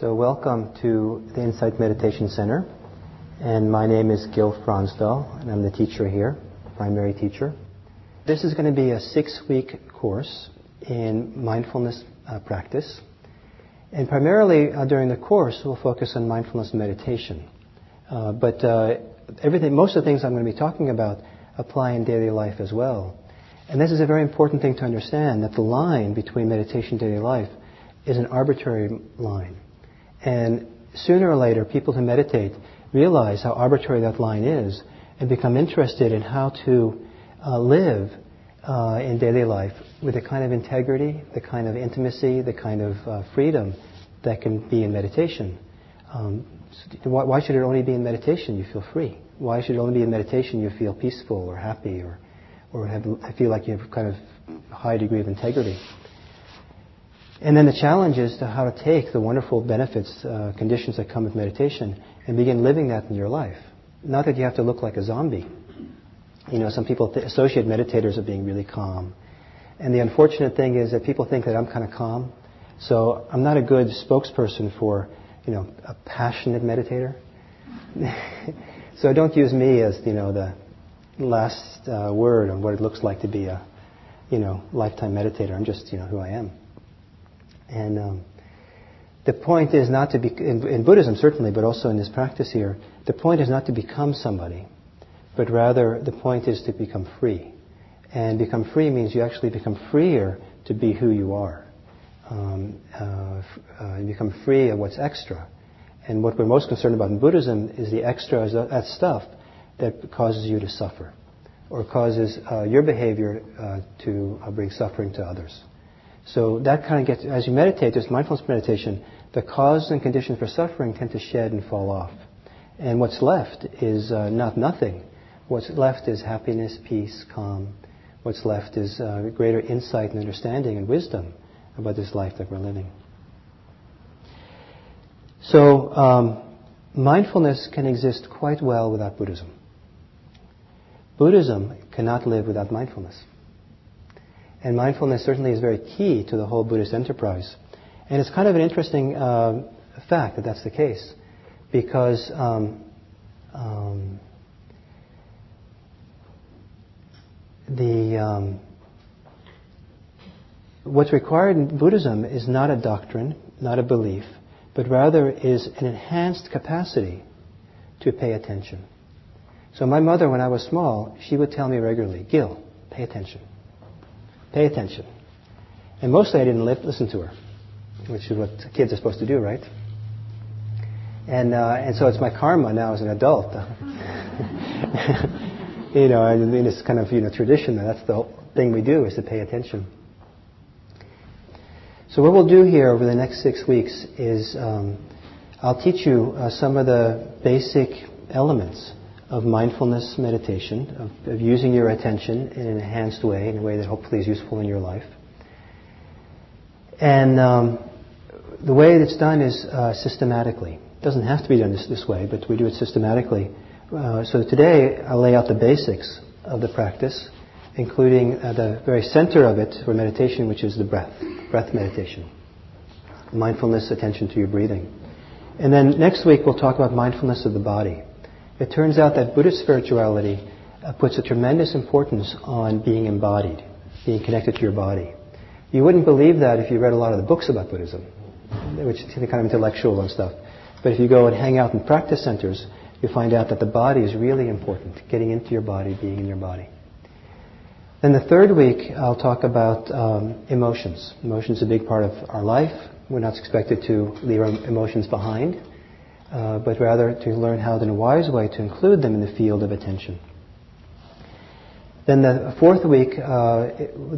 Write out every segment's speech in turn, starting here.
So, welcome to the Insight Meditation Center. And my name is Gil Fronsdal, and I'm the teacher here, primary teacher. This is going to be a six week course in mindfulness uh, practice. And primarily uh, during the course, we'll focus on mindfulness meditation. Uh, but uh, everything, most of the things I'm going to be talking about apply in daily life as well. And this is a very important thing to understand that the line between meditation and daily life is an arbitrary line. And sooner or later, people who meditate realize how arbitrary that line is and become interested in how to uh, live uh, in daily life with the kind of integrity, the kind of intimacy, the kind of uh, freedom that can be in meditation. Um, why, why should it only be in meditation you feel free? Why should it only be in meditation you feel peaceful or happy or, or have, feel like you have kind of high degree of integrity? And then the challenge is to how to take the wonderful benefits, uh, conditions that come with meditation and begin living that in your life. Not that you have to look like a zombie. You know, some people associate meditators with being really calm. And the unfortunate thing is that people think that I'm kind of calm. So I'm not a good spokesperson for, you know, a passionate meditator. so don't use me as, you know, the last uh, word on what it looks like to be a, you know, lifetime meditator. I'm just, you know, who I am. And um, the point is not to be, in, in, Buddhism certainly, but also in this practice here, the point is not to become somebody, but rather the point is to become free. And become free means you actually become freer to be who you are. Um, uh, uh, you become free of what's extra. And what we're most concerned about in Buddhism is the extra, that stuff that causes you to suffer or causes uh, your behavior uh, to uh, bring suffering to others. So that kind of gets, as you meditate, just mindfulness meditation, the causes and conditions for suffering tend to shed and fall off. And what's left is uh, not nothing. What's left is happiness, peace, calm. What's left is uh, greater insight and understanding and wisdom about this life that we're living. So, um, mindfulness can exist quite well without Buddhism. Buddhism cannot live without mindfulness. And mindfulness certainly is very key to the whole Buddhist enterprise. And it's kind of an interesting uh, fact that that's the case, because um, um, the um, what's required in Buddhism is not a doctrine, not a belief, but rather is an enhanced capacity to pay attention. So my mother, when I was small, she would tell me regularly, Gil, pay attention. Pay attention. And mostly I didn't listen to her, which is what kids are supposed to do, right? And, uh, and so it's my karma now as an adult. you know, I mean, it's kind of, you know, tradition. That's the thing we do is to pay attention. So what we'll do here over the next six weeks is um, I'll teach you uh, some of the basic elements of mindfulness meditation, of, of, using your attention in an enhanced way, in a way that hopefully is useful in your life. And um, the way it's done is uh, systematically. It doesn't have to be done this, this way, but we do it systematically. Uh, so today I'll lay out the basics of the practice, including uh, the very center of it for meditation, which is the breath, breath meditation. Mindfulness, attention to your breathing. And then next week we'll talk about mindfulness of the body. It turns out that Buddhist spirituality uh, puts a tremendous importance on being embodied, being connected to your body. You wouldn't believe that if you read a lot of the books about Buddhism, which is kind of intellectual and stuff. But if you go and hang out in practice centers, you find out that the body is really important, getting into your body, being in your body. Then the third week, I'll talk about um, emotions. Emotions are a big part of our life. We're not expected to leave our emotions behind uh, but rather to learn how in a wise way to include them in the field of attention. Then the fourth week, uh,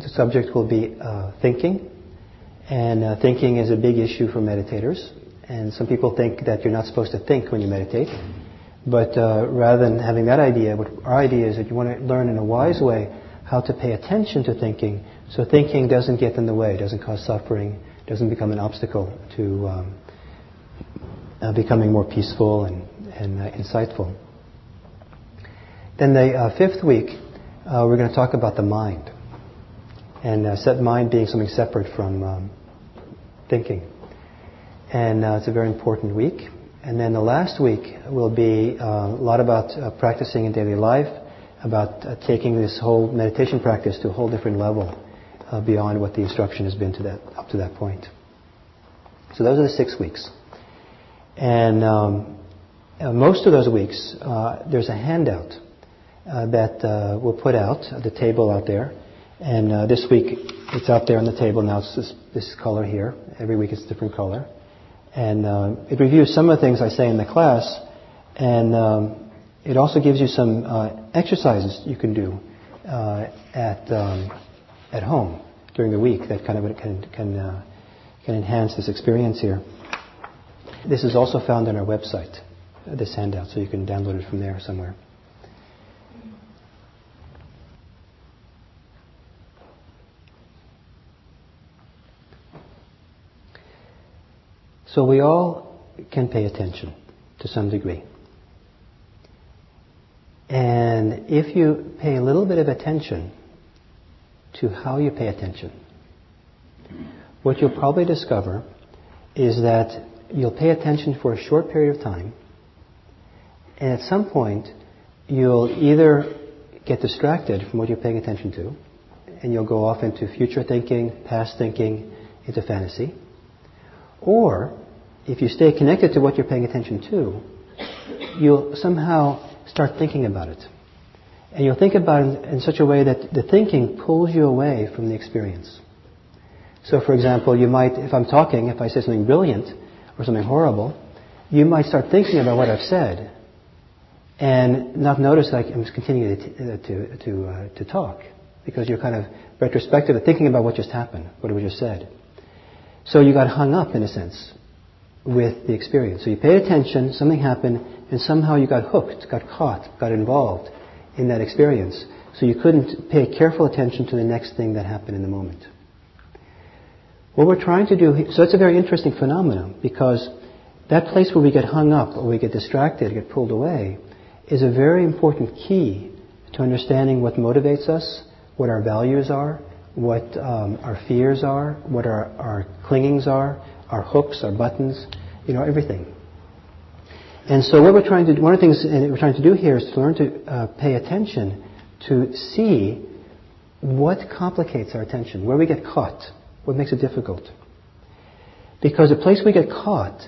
the subject will be uh, thinking. And uh, thinking is a big issue for meditators. And some people think that you're not supposed to think when you meditate. But uh, rather than having that idea, what our idea is that you want to learn in a wise way how to pay attention to thinking so thinking doesn't get in the way, doesn't cause suffering, doesn't become an obstacle to um, uh, becoming more peaceful and, and uh, insightful. Then the uh, fifth week, uh, we're going to talk about the mind. And uh, set mind being something separate from um, thinking. And it's a very important week. And then the last week will be a lot about practicing in daily life, about taking this whole meditation practice to a whole different level beyond what the instruction has been to that up to that point. So those are the six weeks. And um, uh, most of those weeks, uh, there's a handout uh, that uh, we'll put out at the table out there. And uh, this week, it's out there on the table now. It's this, this color here. Every week, it's a different color. And uh, it reviews some of the things I say in the class, and um, it also gives you some exercises you can do at um, at home during the week that kind of can can can enhance this experience here. This is also found on our website, uh, this handout, so you can download it from there somewhere. So we all can pay attention to some degree. And if you pay a little bit of attention to how you pay attention, what you'll probably discover is that you'll pay attention for a short period of time, and at some point, you'll either get distracted from what you're paying attention to, and you'll go off into future thinking, past thinking, into fantasy, or if you stay connected to what you're paying attention to, you'll somehow start thinking about it. And you'll think about it in such a way that the thinking pulls you away from the experience. So, for example, you might, if I'm talking, if I say something brilliant or something horrible, you might start thinking about what I've said and not notice that I'm continuing to, uh, to, to, uh, to talk because you're kind of retrospectively thinking about what just happened, what we just said. So you got hung up in a sense with the experience. So you paid attention, something happened, and somehow you got hooked, got caught, got involved in that experience. So you couldn't pay careful attention to the next thing that happened in the moment. What we're trying to do, so it's a very interesting phenomenon because that place where we get hung up or we get distracted, get pulled away, is a very important key to understanding what motivates us, what our values are, what um, our fears are, what our, our clingings are, our hooks, our buttons, you know, everything. And so what we're trying to do, one of the things we're trying to do here is to learn to uh, pay attention to see what complicates our attention, where we get caught, what makes it difficult. Because the place we get caught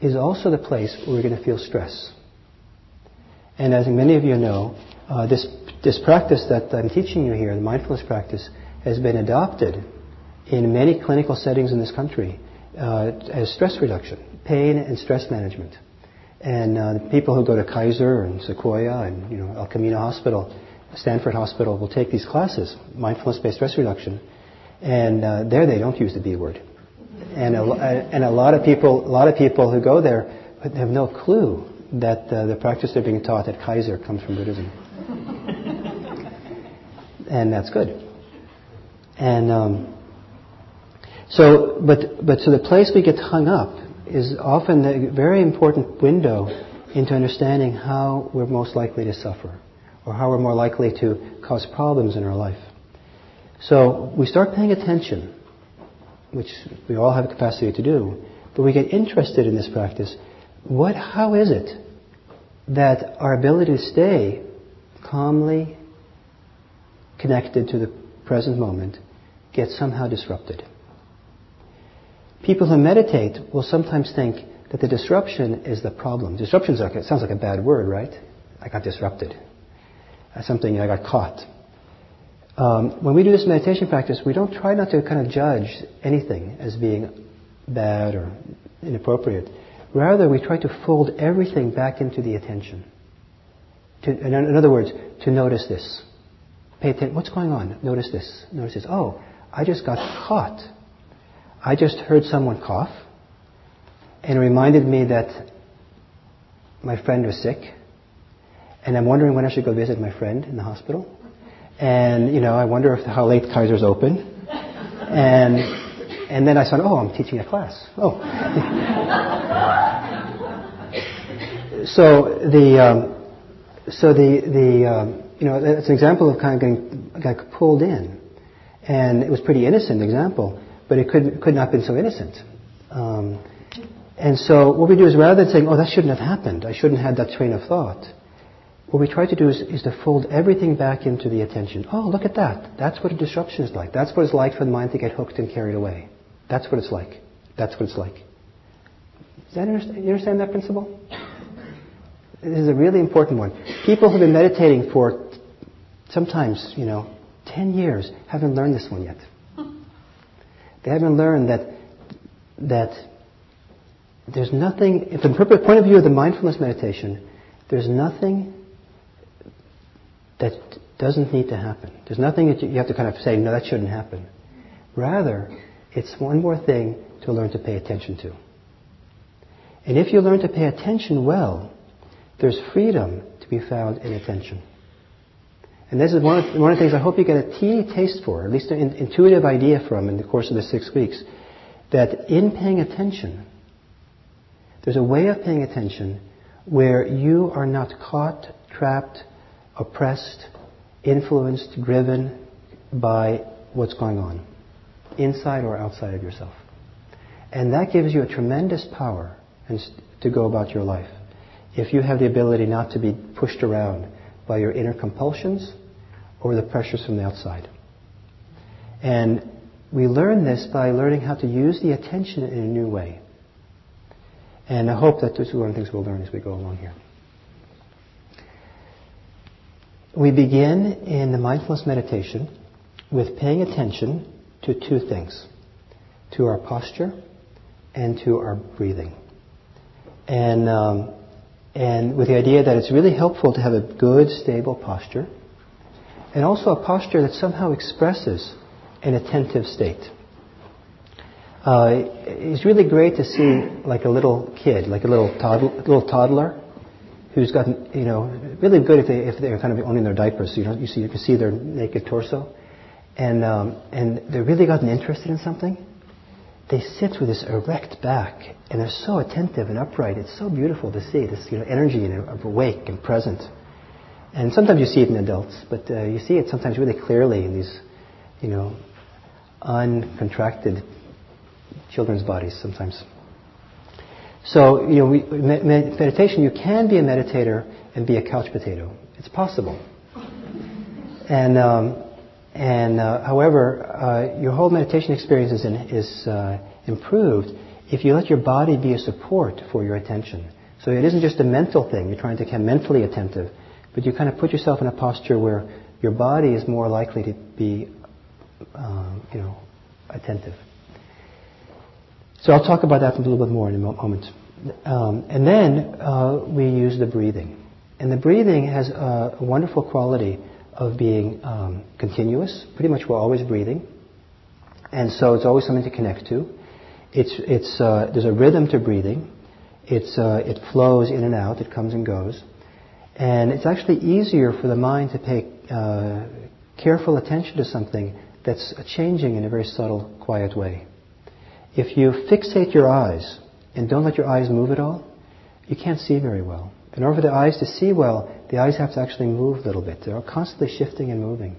is also the place where we're going to feel stress. And as many of you know, uh, this, this practice that I'm teaching you here, the mindfulness practice, has been adopted in many clinical settings in this country uh, as stress reduction, pain and stress management. And uh, people who go to Kaiser and Sequoia and you know El Camino Hospital, Stanford Hospital will take these classes, mindfulness-based stress reduction, and uh, there they don't use the B word. And a, and a lot of people, a lot of people who go there have no clue that uh, the practice they're being taught at Kaiser comes from Buddhism. and that's good. And um, so, but, but so the place we get hung up is often a very important window into understanding how we're most likely to suffer or how we're more likely to cause problems in our life. So we start paying attention, which we all have the capacity to do, but we get interested in this practice. What, how is it that our ability to stay calmly connected to the present moment gets somehow disrupted? People who meditate will sometimes think that the disruption is the problem. Disruption sounds like a bad word, right? I got disrupted. That's something I got caught. Um, when we do this meditation practice, we don't try not to kind of judge anything as being bad or inappropriate. Rather, we try to fold everything back into the attention. To, in other words, to notice this. Pay attention. What's going on? Notice this. Notice this. Oh, I just got caught I just heard someone cough, and it reminded me that my friend was sick, and I'm wondering when I should go visit my friend in the hospital. And you know, I wonder if how late Kaiser's open. And and then I said, oh, I'm teaching a class. Oh. so the um, so the the um, you know that's an example of kind of getting got pulled in, and it was pretty innocent example. But it could, could not have been so innocent. Um, and so what we do is rather than saying, oh, that shouldn't have happened, I shouldn't have had that train of thought, what we try to do is, is to fold everything back into the attention. Oh, look at that. That's what a disruption is like. That's what it's like for the mind to get hooked and carried away. That's what it's like. That's what it's like. Does that understand, you understand that principle? This is a really important one. People who've been meditating for sometimes, you know, 10 years haven't learned this one yet. They haven't learned that, that there's nothing, from the point of view of the mindfulness meditation, there's nothing that doesn't need to happen. There's nothing that you have to kind of say, no, that shouldn't happen. Rather, it's one more thing to learn to pay attention to. And if you learn to pay attention well, there's freedom to be found in attention. And this is one of, one of the things I hope you get a teeny taste for, at least an intuitive idea from in the course of the six weeks, that in paying attention, there's a way of paying attention where you are not caught, trapped, oppressed, influenced, driven by what's going on, inside or outside of yourself. And that gives you a tremendous power to go about your life. If you have the ability not to be pushed around by your inner compulsions or the pressures from the outside. And we learn this by learning how to use the attention in a new way. And I hope that this is one of the things we'll learn as we go along here. We begin in the mindfulness meditation with paying attention to two things to our posture and to our breathing. And, um, and with the idea that it's really helpful to have a good, stable posture and also a posture that somehow expresses an attentive state. Uh, it's really great to see like a little kid, like a little, toddler, little toddler who's gotten, you know, really good if, they, if they're kind of owning their diapers. So you, you, see, you can see their naked torso. And, um, and they've really gotten interested in something. They sit with this erect back, and they're so attentive and upright. It's so beautiful to see this you know, energy and awake and present. And sometimes you see it in adults, but uh, you see it sometimes really clearly in these, you know, uncontracted children's bodies sometimes. So, you know, we, meditation, you can be a meditator and be a couch potato. It's possible. And, um, and uh, however, uh, your whole meditation experience is, in, is uh, improved if you let your body be a support for your attention. So it isn't just a mental thing. You're trying to become mentally attentive, but you kind of put yourself in a posture where your body is more likely to be, um, you know, attentive. So I'll talk about that a little bit more in a moment. Um, and then uh, we use the breathing. And the breathing has a, wonderful quality of being um, continuous. Pretty much we're always breathing. And so it's always something to connect to. It's, it's, uh, there's a rhythm to breathing. It's, uh, it flows in and out. It comes and goes. And it's actually easier for the mind to pay uh, careful attention to something that's changing in a very subtle, quiet way. If you fixate your eyes and don't let your eyes move at all, you can't see very well. In order for the eyes to see well, the eyes have to actually move a little bit. They're constantly shifting and moving.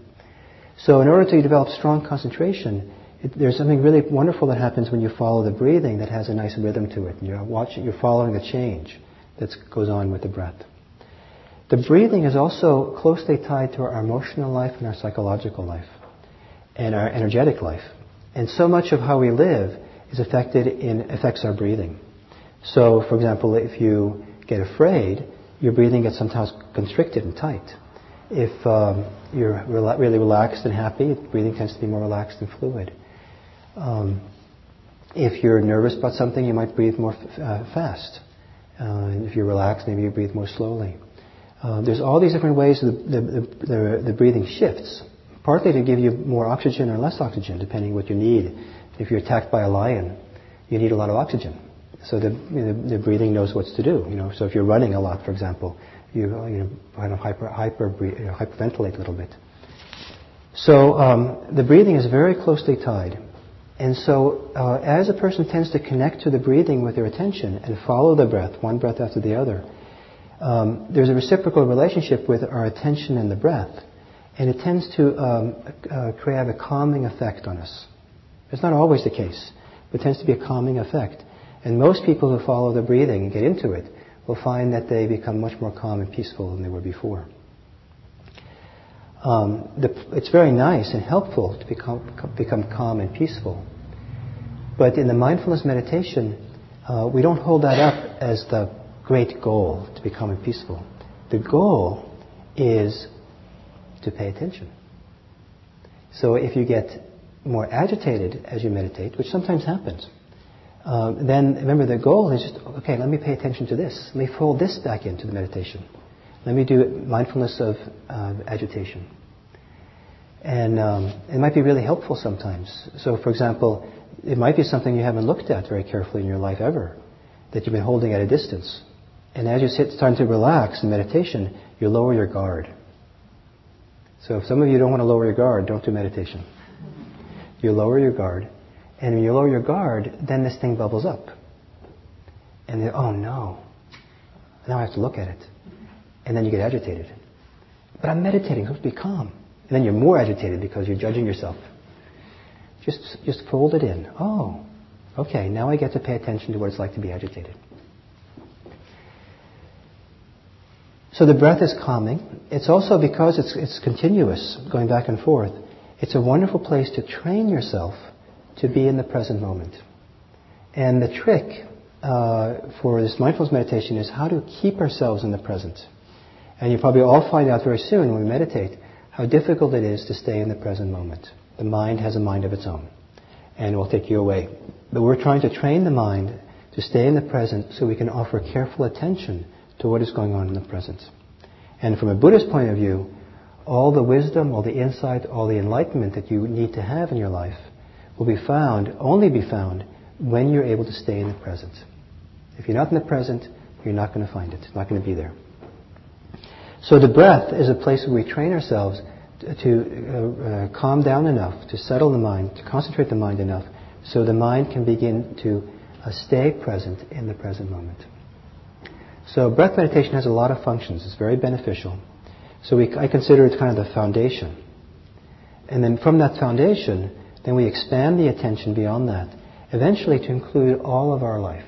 So in order to develop strong concentration, it, there's something really wonderful that happens when you follow the breathing that has a nice rhythm to it. And you're watching, you're following the change that goes on with the breath. The breathing is also closely tied to our emotional life and our psychological life and our energetic life. And so much of how we live is affected in affects our breathing. So, for example, if you get afraid, your breathing gets sometimes constricted and tight. If um, you're re- really relaxed and happy, breathing tends to be more relaxed and fluid. Um, if you're nervous about something, you might breathe more f- uh, fast. Uh, if you're relaxed, maybe you breathe more slowly. Uh, there's all these different ways the, the, the, the, breathing shifts, partly to give you more oxygen or less oxygen, depending what you need. If you're attacked by a lion, you need a lot of oxygen. So the, know, the breathing knows what to do. You know, so if you're running a lot, for example, you, you know, kind of hyper, hyper, you know, hyperventilate a little bit. So um, the breathing is very closely tied. And so uh, as a person tends to connect to the breathing with their attention and follow the breath, one breath after the other, um, there's a reciprocal relationship with our attention and the breath. And it tends to um, uh, create a calming effect on us. It's not always the case. There tends to be a calming effect. And most people who follow the breathing and get into it will find that they become much more calm and peaceful than they were before. Um, the, it's very nice and helpful to become, become calm and peaceful. But in the mindfulness meditation, uh, we don't hold that up as the great goal to become peaceful. The goal is to pay attention. So if you get more agitated as you meditate, which sometimes happens, uh, then remember the goal is just, okay, let me pay attention to this. Let me fold this back into the meditation. Let me do mindfulness of uh, agitation. And um, it might be really helpful sometimes. So, for example, it might be something you haven't looked at very carefully in your life ever, that you've been holding at a distance. And as you sit, starting to relax in meditation, you lower your guard. So if some of you don't want to lower your guard, don't do meditation. You lower your guard, and when you lower your guard, then this thing bubbles up. And then, oh no, now I have to look at it. And then you get agitated. But I'm meditating, I'm supposed to be calm. And then you're more agitated because you're judging yourself. Just, just fold it in. Oh, okay, now I get to pay attention to what it's like to be agitated. So the breath is calming. It's also because it's, it's continuous, going back and forth. It's a wonderful place to train yourself to be in the present moment. And the trick uh, for this mindfulness meditation is how to keep ourselves in the present. And you probably all find out very soon when we meditate how difficult it is to stay in the present moment. The mind has a mind of its own and will take you away. But we're trying to train the mind to stay in the present so we can offer careful attention to what is going on in the present. And from a Buddhist point of view, all the wisdom, all the insight, all the enlightenment that you need to have in your life will be found, only be found, when you're able to stay in the present. If you're not in the present, you're not going to find it. It's not going to be there. So the breath is a place where we train ourselves to, to uh, uh, calm down enough, to settle the mind, to concentrate the mind enough, so the mind can begin to uh, stay present in the present moment. So breath meditation has a lot of functions. It's very beneficial. So we, I consider it kind of the foundation. And then from that foundation, then we expand the attention beyond that, eventually to include all of our life.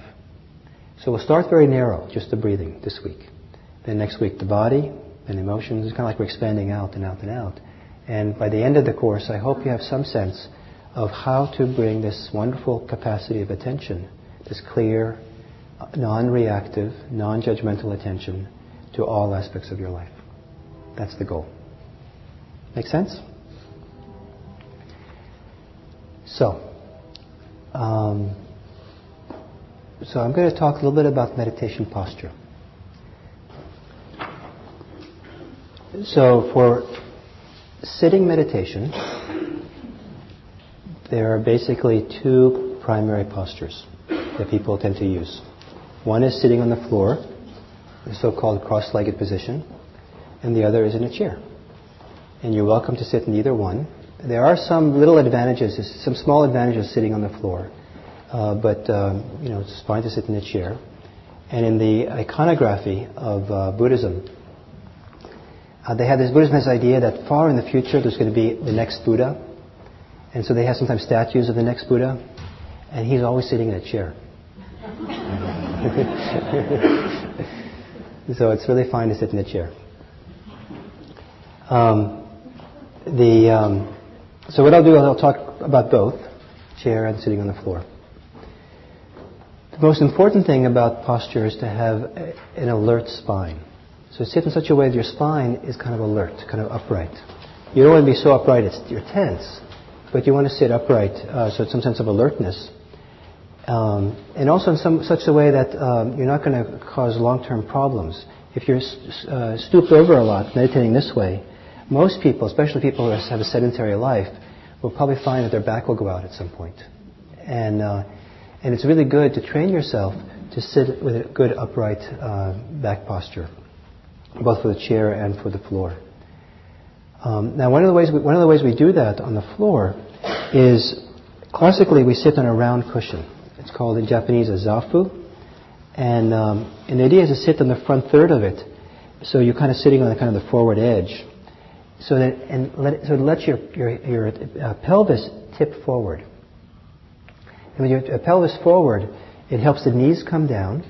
So we'll start very narrow, just the breathing this week. Then next week the body, and emotions. It's kind of like we're expanding out and out and out. And by the end of the course, I hope you have some sense of how to bring this wonderful capacity of attention, this clear, non-reactive, non-judgmental attention to all aspects of your life. That's the goal. Make sense? So, um, so I'm going to talk a little bit about meditation posture. So for sitting meditation, there are basically two primary postures that people tend to use. One is sitting on the floor, the so-called cross-legged position, and the other is in a chair. And you're welcome to sit in either one. There are some little advantages, some small advantages sitting on the floor, uh, but um, you know it's fine to sit in a chair. And in the iconography of uh, Buddhism, uh, they have this Buddhism has this idea that far in the future there's going to be the next Buddha, and so they have sometimes statues of the next Buddha, and he's always sitting in a chair. so it's really fine to sit in a chair. Um, the um, so what I'll do is I'll talk about both chair and sitting on the floor. The most important thing about posture is to have a, an alert spine. So sit in such a way that your spine is kind of alert, kind of upright. You don't want to be so upright it's, you're tense, but you want to sit upright uh, so it's some sense of alertness. Um, and also in some, such a way that um, you're not going to cause long-term problems. If you're uh, stooped over a lot, meditating this way, most people, especially people who have a sedentary life, will probably find that their back will go out at some point. And, uh, and it's really good to train yourself to sit with a good upright uh, back posture both for the chair and for the floor. Um, now, one of the ways we, one of the ways we do that on the floor is classically we sit on a round cushion. It's called in Japanese a zafu, and um, and the idea is to sit on the front third of it, so you're kind of sitting on the kind of the forward edge, so that and let so it lets your your your uh, pelvis tip forward. And when your pelvis forward, it helps the knees come down,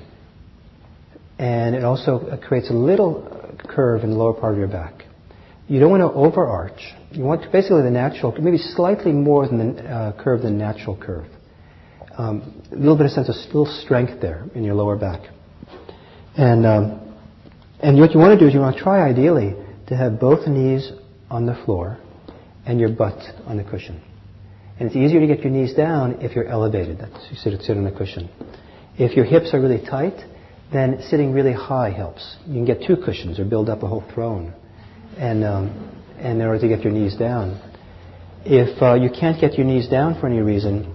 and it also creates a little curve in the lower part of your back. You don't want to overarch. You want basically the natural, maybe slightly more than the uh, curve than natural curve. Um, a little bit of sense of still strength there in your lower back. And um, and what you want to do is you want to try ideally to have both knees on the floor and your butt on the cushion. And it's easier to get your knees down if you're elevated. That's, you sit, sit on the cushion. If your hips are really tight, then sitting really high helps. You can get two cushions or build up a whole throne, and, um, and in order to get your knees down. If uh, you can't get your knees down for any reason,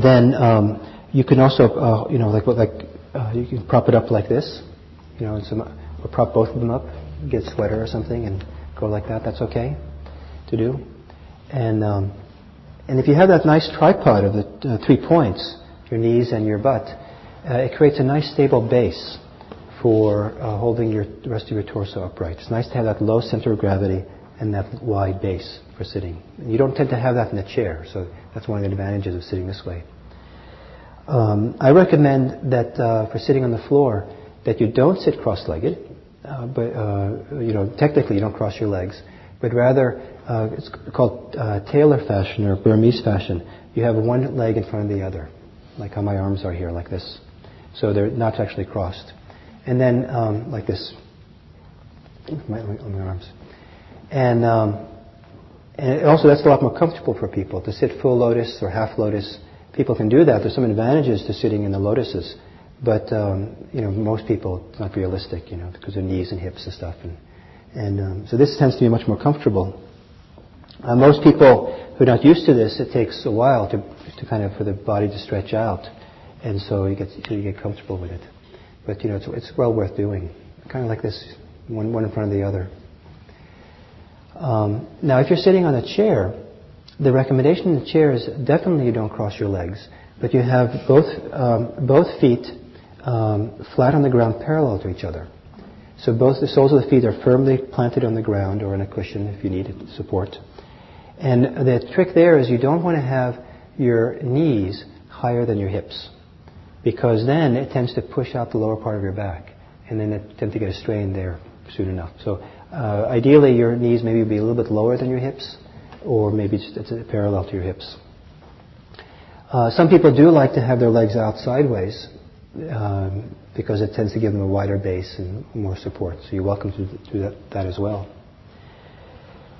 then um, you can also, uh, you know, like like uh, you can prop it up like this, you know, and some, or prop both of them up, get a sweater or something, and go like that. That's okay to do. And um, and if you have that nice tripod of the uh, three points, your knees and your butt, uh, it creates a nice stable base for uh, holding your, the rest of your torso upright. It's nice to have that low center of gravity and that wide base for sitting. You don't tend to have that in a chair, so that's one of the advantages of sitting this way. Um, I recommend that uh, for sitting on the floor, that you don't sit cross-legged, uh, but uh, you know technically you don't cross your legs, but rather uh, it's called uh, tailor fashion or Burmese fashion. You have one leg in front of the other, like how my arms are here, like this. So they're not actually crossed. And then um, like this, my, my arms. And, um, and also that's a lot more comfortable for people to sit full lotus or half lotus. People can do that. There's some advantages to sitting in the lotuses, but um, you know most people it's not realistic, you know, because of knees and hips and stuff. And, and um, so this tends to be much more comfortable. Uh, most people who are not used to this, it takes a while to, to kind of for the body to stretch out, and so you get you get comfortable with it. But you know, it's, it's well worth doing. Kind of like this, one one in front of the other. Um, now, if you're sitting on a chair, the recommendation in the chair is definitely you don't cross your legs, but you have both um, both feet um, flat on the ground, parallel to each other. So both the soles of the feet are firmly planted on the ground or in a cushion if you need support. And the trick there is you don't want to have your knees higher than your hips because then it tends to push out the lower part of your back and then it tends to get a strain there soon enough. So uh, ideally your knees maybe be a little bit lower than your hips or maybe just it's parallel to your hips. Uh, some people do like to have their legs out sideways um, because it tends to give them a wider base and more support. So you're welcome to do that, that as well.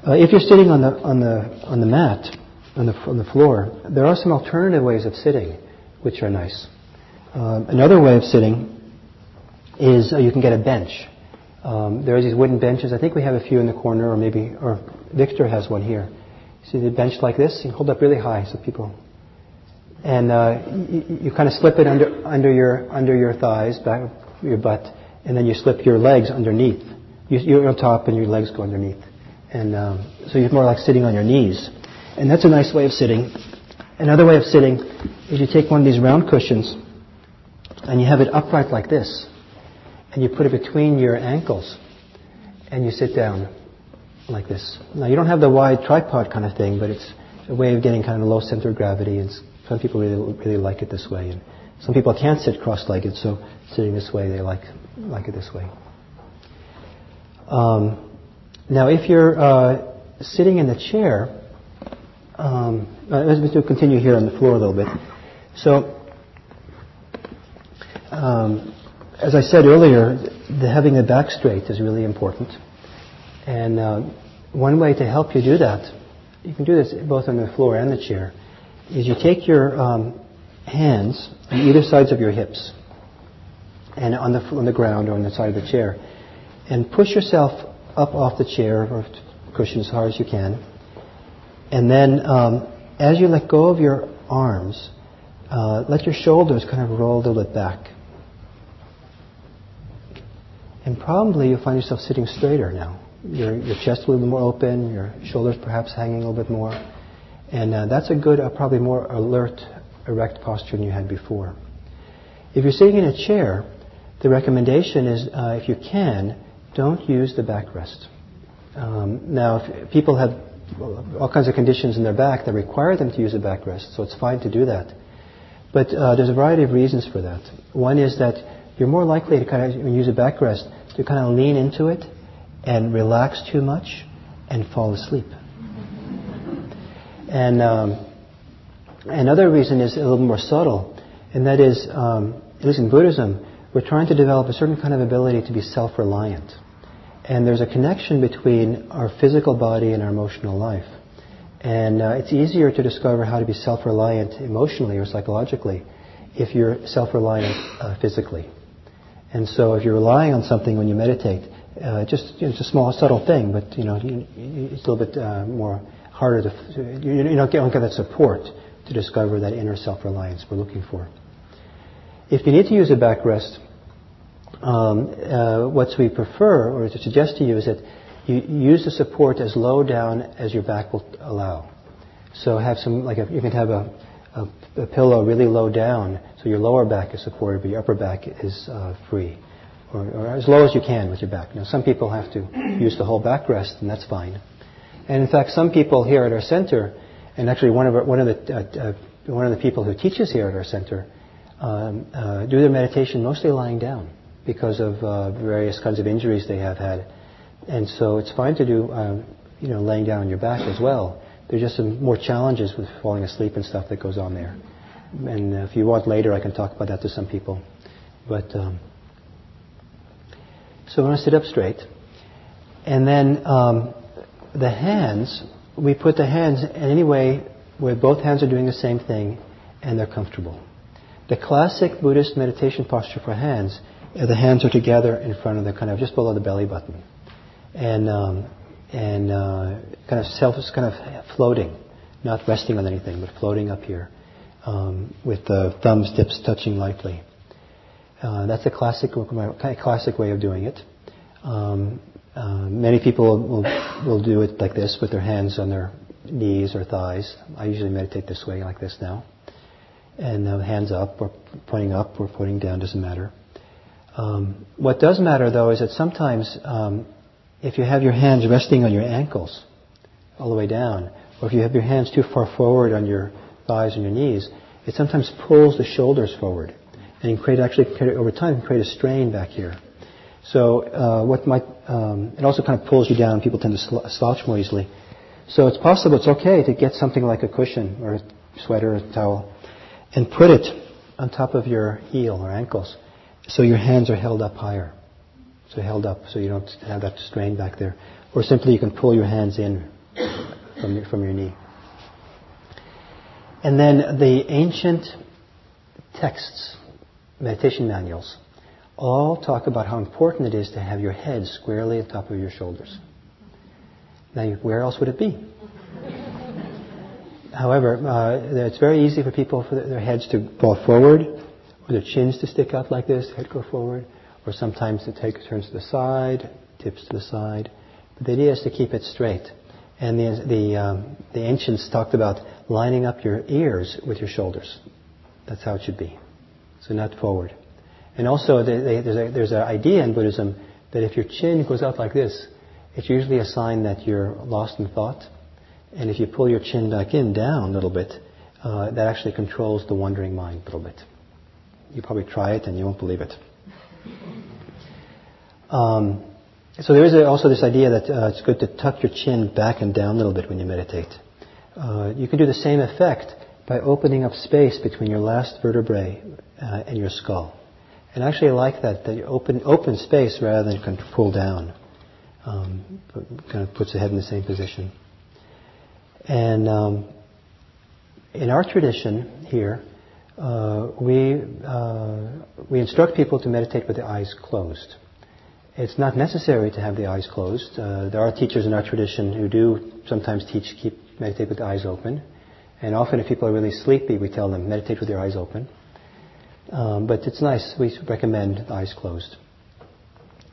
Uh, if you're sitting on the on the on the mat on the on the floor, there are some alternative ways of sitting, which are nice. Um, another way of sitting is uh, you can get a bench. Um, there are these wooden benches. I think we have a few in the corner, or maybe or Victor has one here. See the bench like this? You hold up really high so people. And uh, you, you kind of slip it under under your under your thighs, back your butt, and then you slip your legs underneath. You, you're on top, and your legs go underneath. And um, so you're more like sitting on your knees. And that's a nice way of sitting. Another way of sitting is you take one of these round cushions and you have it upright like this. And you put it between your ankles and you sit down like this. Now you don't have the wide tripod kind of thing, but it's a way of getting kind of low center of gravity. And some people really, really like it this way. And some people can't sit cross-legged, so sitting this way, they like, like it this way. Um, now, if you're uh, sitting in the chair, um, uh, let's continue here on the floor a little bit. So, um, as I said earlier, the, having the back straight is really important. And uh, one way to help you do that, you can do this both on the floor and the chair, is you take your um, hands on either sides of your hips and on the, on the ground or on the side of the chair and push yourself up off the chair or cushion as hard as you can. And then um, as you let go of your arms, uh, let your shoulders kind of roll a little bit back. And probably you'll find yourself sitting straighter now. Your, your chest a little bit more open, your shoulders perhaps hanging a little bit more. And uh, that's a good, uh, probably more alert, erect posture than you had before. If you're sitting in a chair, the recommendation is, uh, if you can, don't use the backrest. Um, now, if people have all kinds of conditions in their back that require them to use a backrest, so it's fine to do that. But uh, there's a variety of reasons for that. One is that you're more likely to kind of use a backrest to kind of lean into it and relax too much and fall asleep. And um, another reason is a little more subtle, and that is, um, at least in Buddhism, we're trying to develop a certain kind of ability to be self-reliant. And there's a connection between our physical body and our emotional life. And uh, it's easier to discover how to be self-reliant emotionally or psychologically if you're self-reliant uh, physically. And so if you're relying on something when you meditate, uh, just you know, it's a small, subtle thing, but you know it's a little bit uh, more harder to you, you don't, get, that support to discover that inner self-reliance we're looking for. If you need to use a backrest, um, uh, what we prefer or to suggest to you is that you use the support as low down as your back will allow. So have some like a, you can have a, a, a, pillow really low down, so your lower back is supported, but your upper back is uh, free, or, or, as low as you can with your back. Now some people have to use the whole backrest, and that's fine. And in fact, some people here at our center, and actually one of our, one of the uh, uh, one of the people who teaches here at our center, um, uh, do their meditation mostly lying down because of uh, various kinds of injuries they have had. And so it's fine to do, um, you know, laying down on your back as well. There's just some more challenges with falling asleep and stuff that goes on there. And if you want later, I can talk about that to some people. But um, so we want to sit up straight, and then um, the hands. We put the hands in any way where both hands are doing the same thing, and they're comfortable. The classic Buddhist meditation posture for hands uh, the hands are together in front of the kind of just below the belly button, and um, and uh, kind of self is kind of floating, not resting on anything, but floating up here, um, with the thumbs tips touching lightly. Uh, that's a classic classic way of doing it. Um, uh, many people will will do it like this with their hands on their knees or thighs. I usually meditate this way, like this now, and uh, hands up or pointing up or pointing down doesn't matter. Um, what does matter, though, is that sometimes um, if you have your hands resting on your ankles all the way down, or if you have your hands too far forward on your thighs and your knees, it sometimes pulls the shoulders forward and create actually over time create a strain back here. So uh, what might um, it also kind of pulls you down. People tend to slouch more easily. So it's possible it's okay to get something like a cushion or a sweater or a towel and put it on top of your heel or ankles so your hands are held up higher. So held up so you don't have that strain back there. Or simply you can pull your hands in from your, from your knee. And then the ancient texts, meditation manuals, all talk about how important it is to have your head squarely on top of your shoulders. Now, where else would it be? However, uh, it's very easy for people for their heads to fall forward or their chins to stick out like this, head go forward, or sometimes it takes turns to the side, tips to the side. But the idea is to keep it straight. And the, the, um, the ancients talked about lining up your ears with your shoulders. That's how it should be. So not forward. And also there's, an idea in Buddhism that if your chin goes out like this, it's usually a sign that you're lost in thought. And if you pull your chin back in, down a little bit, uh, that actually controls the wandering mind a little bit. You probably try it and you won't believe it. Um, so there is also this idea that uh, it's good to tuck your chin back and down a little bit when you meditate. Uh, you can do the same effect by opening up space between your last vertebrae uh, and your skull. And actually, I like that you open open space rather than kind of pull down. Um, kind of puts the head in the same position. And um, in our tradition here, uh, we, uh, we instruct people to meditate with the eyes closed. It's not necessary to have the eyes closed. Uh, there are teachers in our tradition who do sometimes teach keep meditate with the eyes open. And often if people are really sleepy, we tell them meditate with your eyes open. Um, but it's nice. We recommend eyes closed.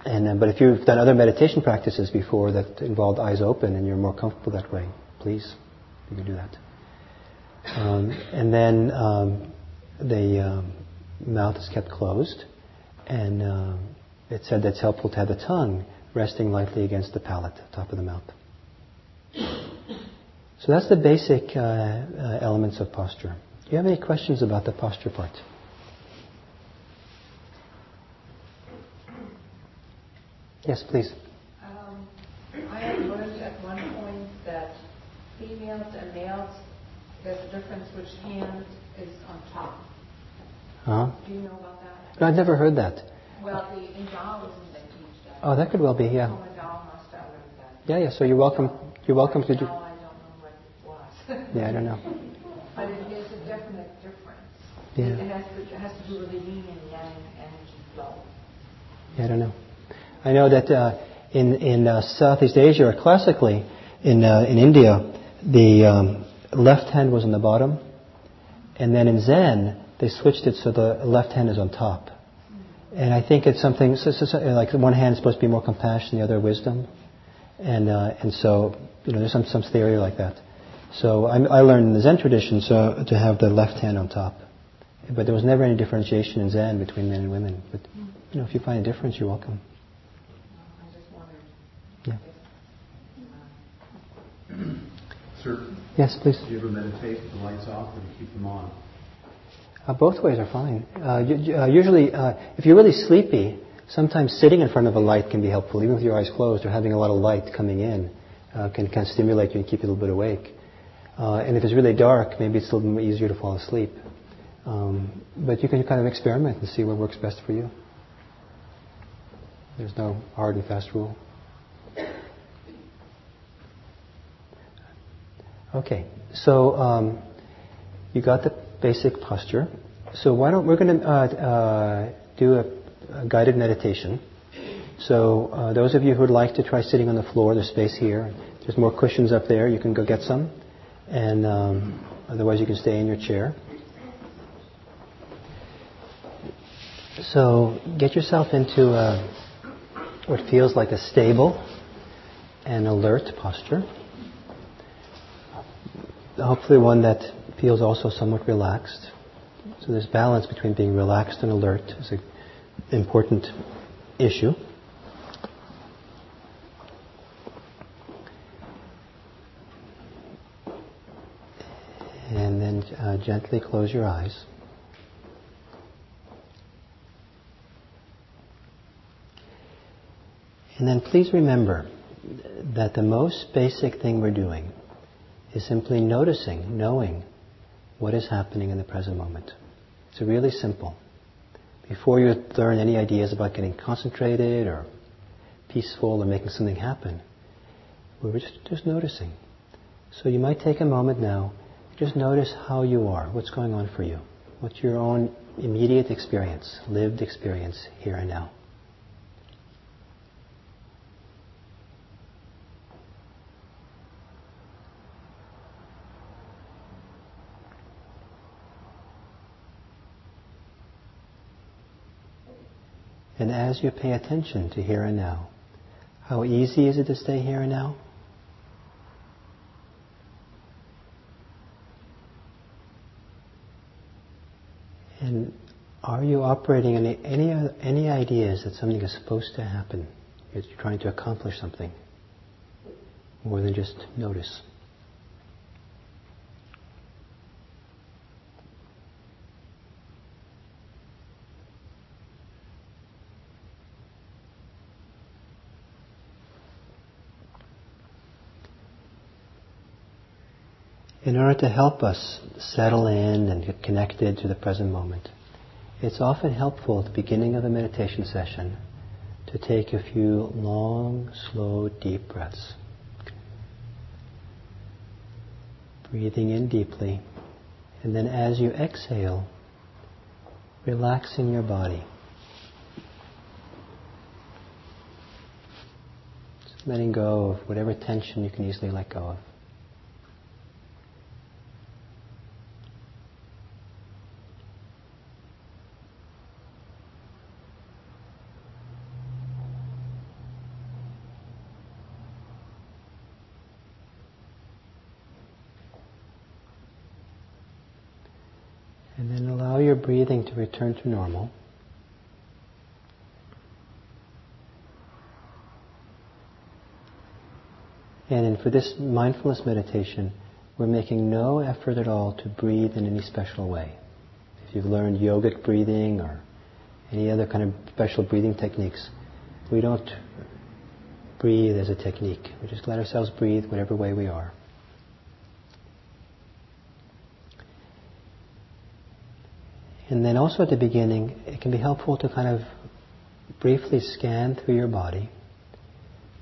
And uh, but if you've done other meditation practices before that involved eyes open and you're more comfortable that way, please you can do that. Um, and then um, the um, mouth is kept closed, and uh, it said that's helpful to have the tongue resting lightly against the palate, top of the mouth. So that's the basic uh, uh, elements of posture. Do you have any questions about the posture part? Yes, please. Um, I have learned at one point that females and males, there's a difference which hand is on top. Huh? Do you know about that? No, I've never heard that. Well, the in Taoism they teach that. Oh, that could well be, yeah. Must have. Yeah, yeah. So you're welcome. You're welcome to do. Now I don't know what it was. Yeah, I don't know. But it is a definite difference. Yeah. It has to, it has to do with the yin and yang energy flow. Yeah, I don't know. I know that uh, in in uh, Southeast Asia, or classically in uh, in India, the um, left hand was on the bottom, and then in Zen they switched it so the left hand is on top. And I think it's something so, so, so, like one hand is supposed to be more compassion, the other wisdom, and uh, and so you know there's some some theory like that. So I, I learned in the Zen tradition so to have the left hand on top, but there was never any differentiation in Zen between men and women. But you know if you find a difference, you're welcome. I just wondered. Yeah. Sir, Yes, please. do you ever meditate with the lights off or do you keep them on? Uh, both ways are fine. Uh, u- uh, usually, uh, if you're really sleepy, sometimes sitting in front of a light can be helpful, even with your eyes closed or having a lot of light coming in uh, can kind of stimulate you and keep you a little bit awake. Uh, and if it's really dark, maybe it's a little bit easier to fall asleep. Um, but you can kind of experiment and see what works best for you. There's no hard and fast rule. Okay, so um, you got the basic posture. So why don't we're going to uh, uh, do a, a guided meditation. So uh, those of you who would like to try sitting on the floor, there's space here. There's more cushions up there. You can go get some, and um, otherwise you can stay in your chair. So get yourself into a, what feels like a stable and alert posture. Hopefully one that feels also somewhat relaxed. So this balance between being relaxed and alert is an important issue. And then uh, gently close your eyes. And then please remember that the most basic thing we're doing is simply noticing, knowing what is happening in the present moment. It's really simple. Before you learn any ideas about getting concentrated or peaceful or making something happen, we're just, just noticing. So you might take a moment now, just notice how you are, what's going on for you, what's your own immediate experience, lived experience here and now. And as you pay attention to here and now, how easy is it to stay here and now? And are you operating any, any, any ideas that something is supposed to happen? You're trying to accomplish something more than just notice. In order to help us settle in and get connected to the present moment, it's often helpful at the beginning of a meditation session to take a few long, slow, deep breaths. Breathing in deeply, and then as you exhale, relaxing your body. Just letting go of whatever tension you can easily let go of. And then allow your breathing to return to normal. And for this mindfulness meditation, we're making no effort at all to breathe in any special way. If you've learned yogic breathing or any other kind of special breathing techniques, we don't breathe as a technique. We just let ourselves breathe whatever way we are. And then also at the beginning, it can be helpful to kind of briefly scan through your body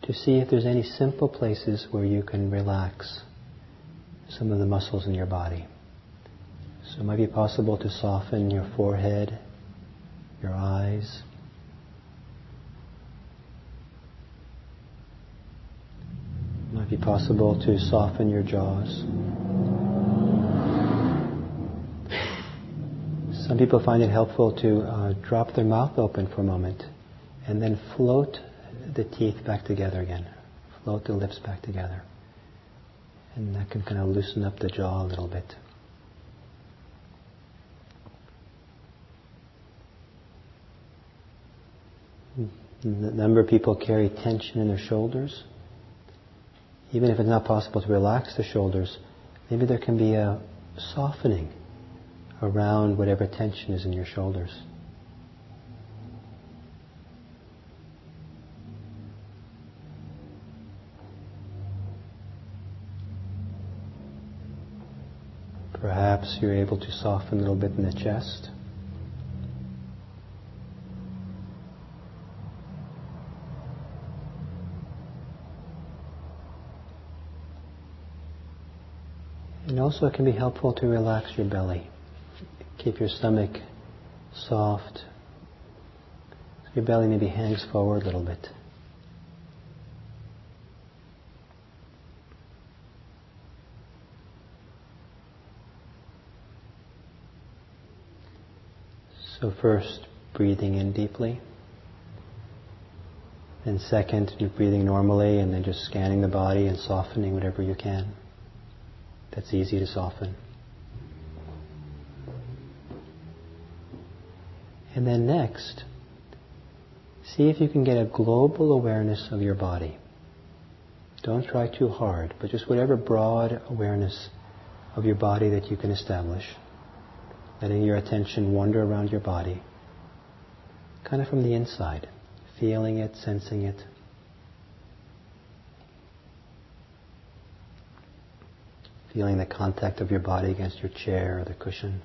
to see if there's any simple places where you can relax some of the muscles in your body. So it might be possible to soften your forehead, your eyes. It might be possible to soften your jaws. Some people find it helpful to uh, drop their mouth open for a moment and then float the teeth back together again. Float the lips back together. And that can kind of loosen up the jaw a little bit. A number of people carry tension in their shoulders. Even if it's not possible to relax the shoulders, maybe there can be a softening around whatever tension is in your shoulders. Perhaps you're able to soften a little bit in the chest. And also it can be helpful to relax your belly. Keep your stomach soft. Your belly maybe hangs forward a little bit. So first, breathing in deeply. And second, you're breathing normally and then just scanning the body and softening whatever you can. That's easy to soften. And then next, see if you can get a global awareness of your body. Don't try too hard, but just whatever broad awareness of your body that you can establish letting your attention wander around your body, kind of from the inside, feeling it, sensing it. Feeling the contact of your body against your chair or the cushion.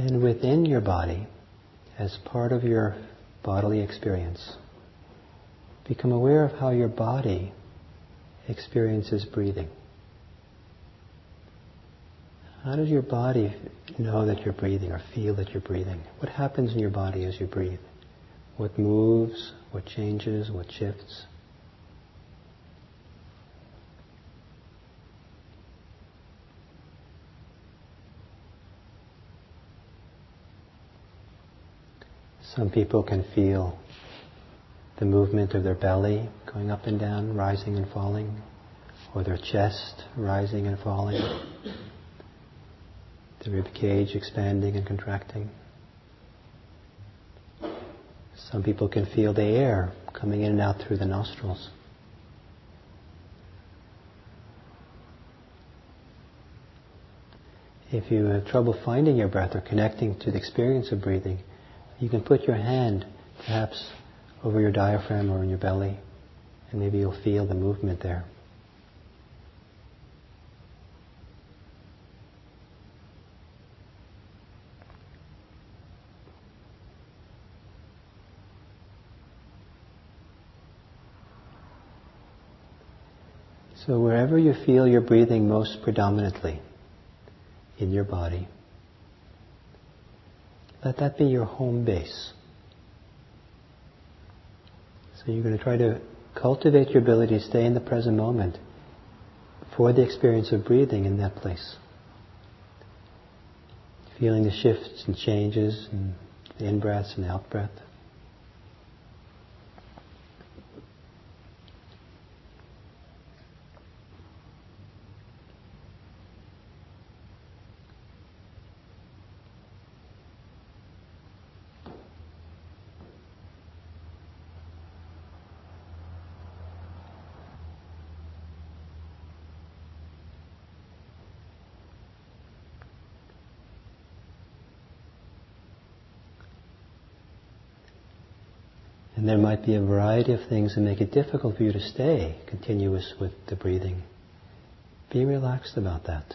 Then within your body, as part of your bodily experience, become aware of how your body experiences breathing. How does your body know that you're breathing or feel that you're breathing? What happens in your body as you breathe? What moves? What changes? What shifts? Some people can feel the movement of their belly going up and down, rising and falling, or their chest rising and falling, the rib cage expanding and contracting. Some people can feel the air coming in and out through the nostrils. If you have trouble finding your breath or connecting to the experience of breathing, you can put your hand perhaps over your diaphragm or in your belly, and maybe you'll feel the movement there. So wherever you feel you're breathing most predominantly in your body, let that be your home base. So you're going to try to cultivate your ability to stay in the present moment for the experience of breathing in that place. Feeling the shifts and changes and the in breaths and out breath. And there might be a variety of things that make it difficult for you to stay continuous with the breathing. Be relaxed about that.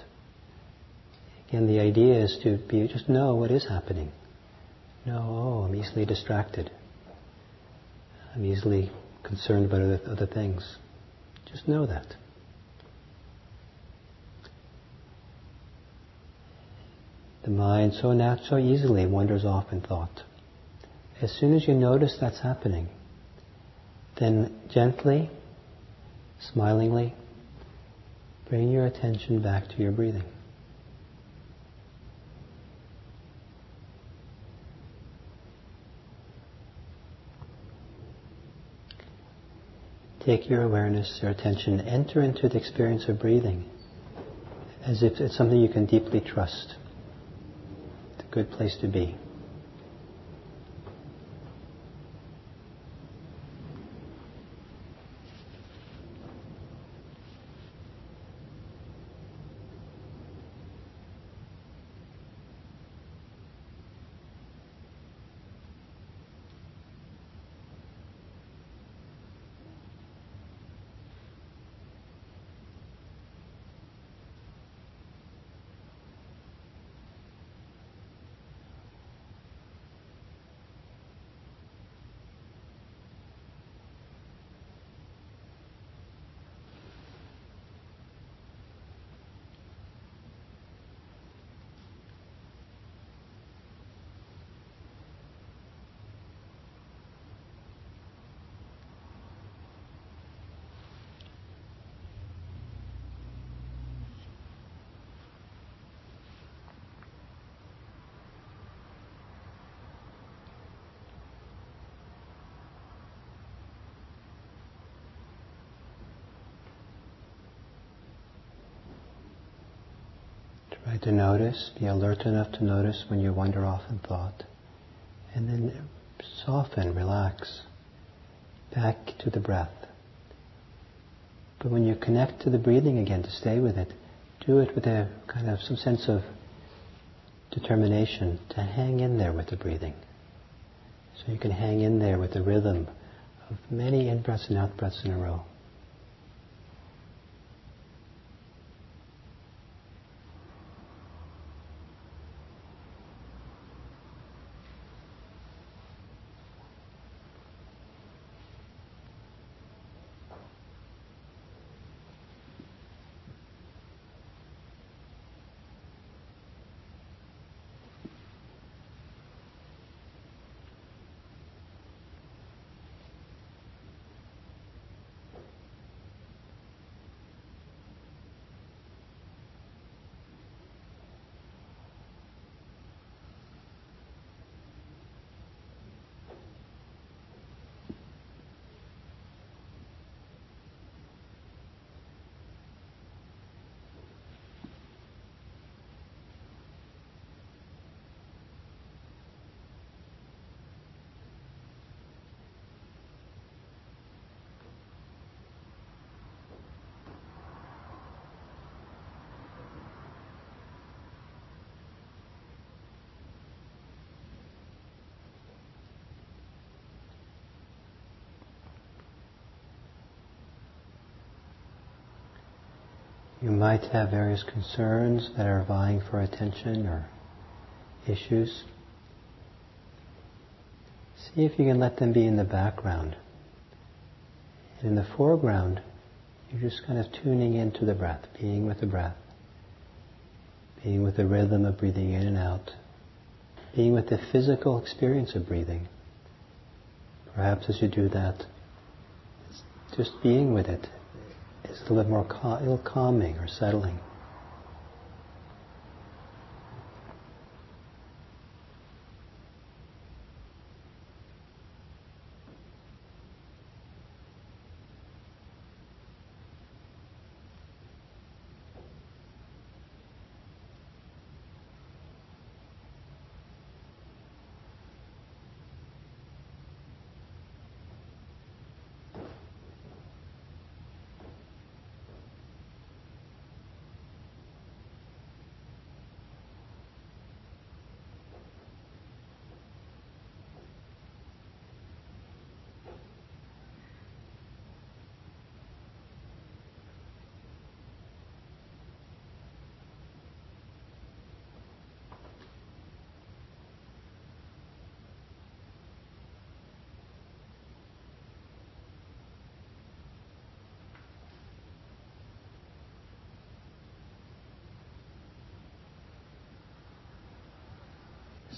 Again, the idea is to be just know what is happening. Know, oh, I'm easily distracted. I'm easily concerned about other, other things. Just know that. The mind so nat- so easily wanders off in thought. As soon as you notice that's happening, then gently, smilingly, bring your attention back to your breathing. Take your awareness, your attention, enter into the experience of breathing as if it's something you can deeply trust. It's a good place to be. Try to notice, be alert enough to notice when you wander off in thought. And then soften, relax, back to the breath. But when you connect to the breathing again, to stay with it, do it with a kind of some sense of determination to hang in there with the breathing. So you can hang in there with the rhythm of many in-breaths and out-breaths in a row. You might have various concerns that are vying for attention or issues. See if you can let them be in the background. And in the foreground, you're just kind of tuning into the breath, being with the breath, being with the rhythm of breathing in and out, being with the physical experience of breathing. Perhaps as you do that, just being with it, is a little bit more cal- calming or settling.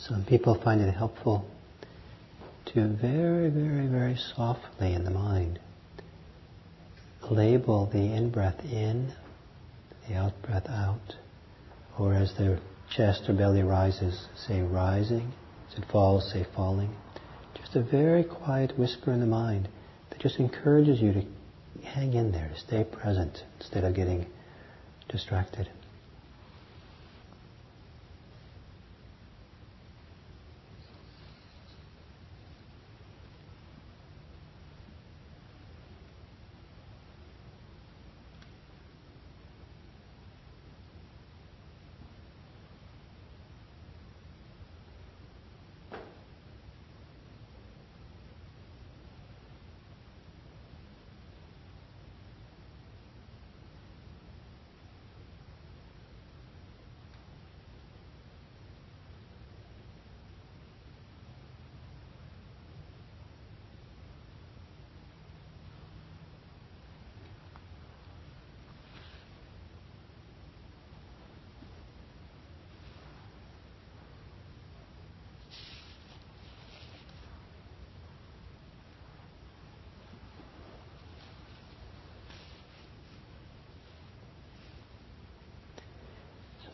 Some people find it helpful to very, very, very softly in the mind label the in breath in, the out breath out, or as the chest or belly rises, say rising, as it falls, say falling. Just a very quiet whisper in the mind that just encourages you to hang in there, stay present instead of getting distracted.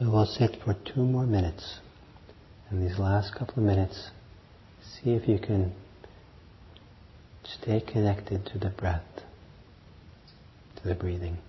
So we'll sit for two more minutes. And these last couple of minutes, see if you can stay connected to the breath, to the breathing.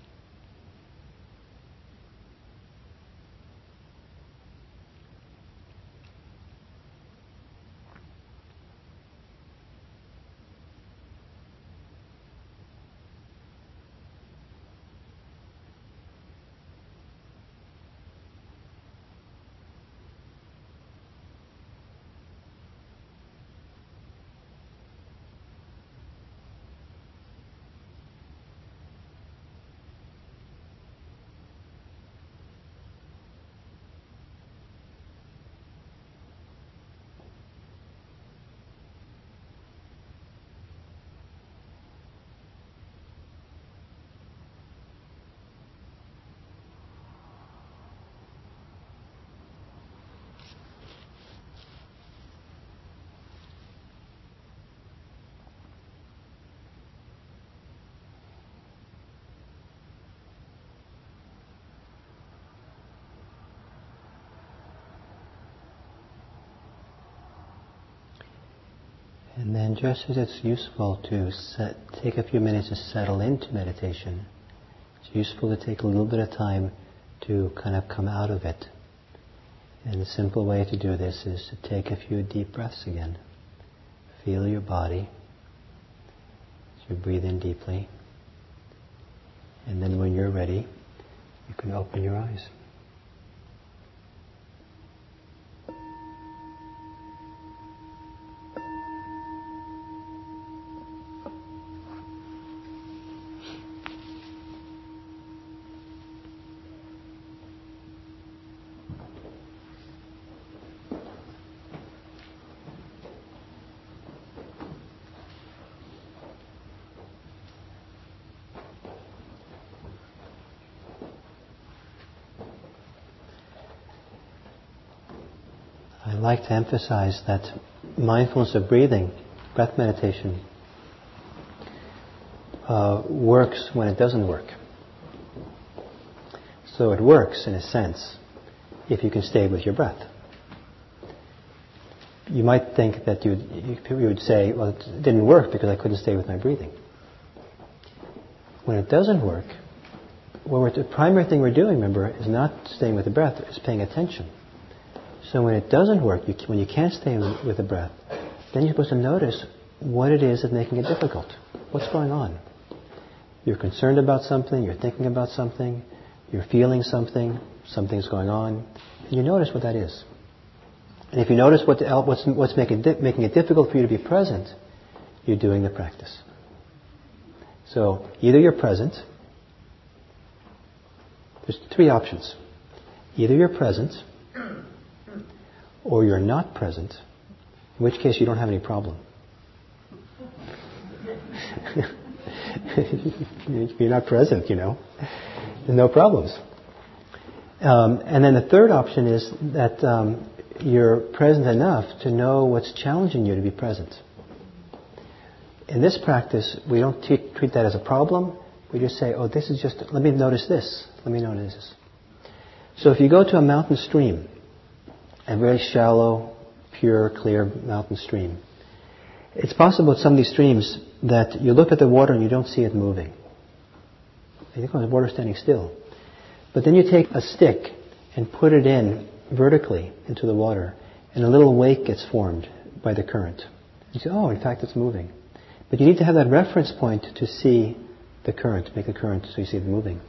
And then, just as it's useful to set, take a few minutes to settle into meditation, it's useful to take a little bit of time to kind of come out of it. And the simple way to do this is to take a few deep breaths again. Feel your body as you breathe in deeply. And then when you're ready, you can open your eyes. I to emphasize that mindfulness of breathing, breath meditation, uh, works when it doesn't work. So it works in a sense if you can stay with your breath. You might think that you you would say, well, it didn't work because I couldn't stay with my breathing. When it doesn't work, well, the primary thing we're doing, remember, is not staying with the breath, it's paying attention. So when it doesn't work, you, when you can't stay with the breath, then you're supposed to notice what it is that's making it difficult. What's going on? You're concerned about something, you're thinking about something, you're feeling something, something's going on, and you notice what that is. And if you notice what the, what's, what's making, making it difficult for you to be present, you're doing the practice. So either you're present, there's three options. Either you're present, or you're not present, in which case you don't have any problem. you're not present, you know. No problems. Um, and then the third option is that um, you're present enough to know what's challenging you to be present. In this practice, we don't treat that as a problem. We just say, oh, this is just, let me notice this. Let me notice this. So if you go to a mountain stream, a very shallow, pure, clear mountain stream, it's possible with some of these streams that you look at the water and you don't see it moving. You think, oh, the water's standing still. But then you take a stick and put it in vertically into the water, and a little wake gets formed by the current. You say, oh, in fact, it's moving. But you need to have that reference point to see the current, make the current so you see it moving.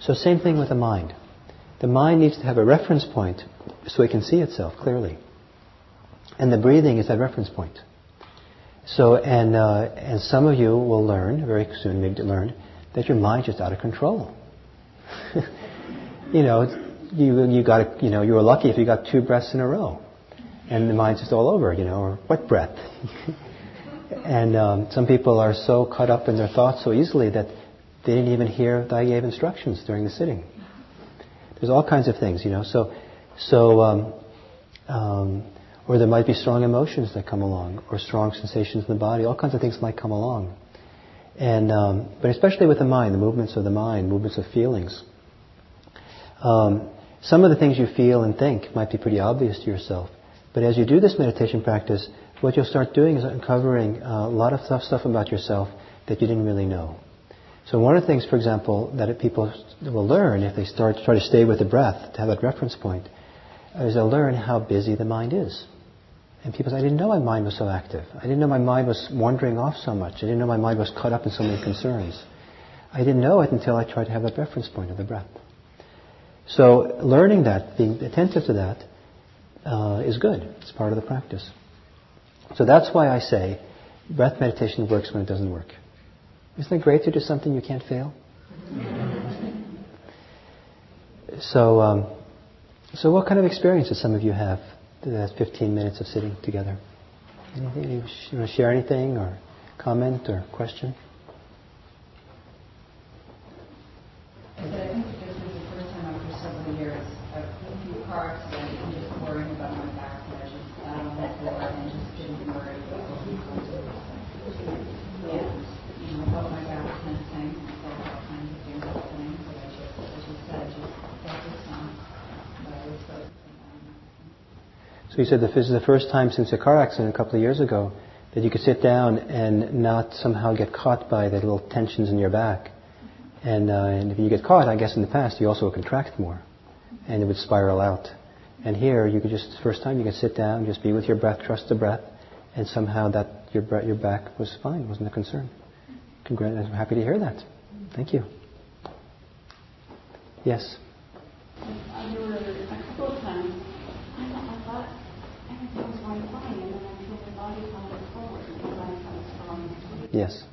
So same thing with the mind. The mind needs to have a reference point so it can see itself clearly. And the breathing is that reference point. So, and, uh, and some of you will learn, very soon maybe learn, that your mind's just out of control. you know, you, you got, you know, you were lucky if you got two breaths in a row. And the mind's just all over, you know, or what breath? and um, some people are so caught up in their thoughts so easily that they didn't even hear that I gave instructions during the sitting. There's all kinds of things, you know. So, so, um, um, or there might be strong emotions that come along, or strong sensations in the body. All kinds of things might come along. And, um, but especially with the mind, the movements of the mind, movements of feelings. Um, some of the things you feel and think might be pretty obvious to yourself. But as you do this meditation practice, what you'll start doing is uncovering a lot of stuff about yourself that you didn't really know. So one of the things, for example, that people will learn if they start to try to stay with the breath, to have that reference point, is they'll learn how busy the mind is. And people say, I didn't know my mind was so active. I didn't know my mind was wandering off so much. I didn't know my mind was caught up in so many concerns. I didn't know it until I tried to have that reference point of the breath. So learning that, being attentive to that, uh, is good. It's part of the practice. So that's why I say breath meditation works when it doesn't work. Isn't it great to do something you can't fail? so, um, so what kind of experience experiences some of you have that 15 minutes of sitting together? Anything, you want to share anything or comment or question? I think this is the first time after several years of a few car accidents and just worrying about my back and I just sat on the floor and just didn't worry about what was going to And, you know, I felt my back tensing, I felt all kinds of things happening, but I just, as you said, just focused on what I was focusing on. You said this is the first time since a car accident a couple of years ago that you could sit down and not somehow get caught by the little tensions in your back. And, uh, and if you get caught, I guess in the past, you also contract more, and it would spiral out. And here, you could just first time you could sit down, just be with your breath, trust the breath, and somehow that your your back was fine, wasn't a concern. Congrat- I'm happy to hear that. Thank you. Yes. There were a couple of times I thought, I thought everything was going fine, and then I feel the body falling forward, and the body kind of strong and sweet. Yes. And it's just my body movement, like maybe minutes or so long. And it just opened my eyes.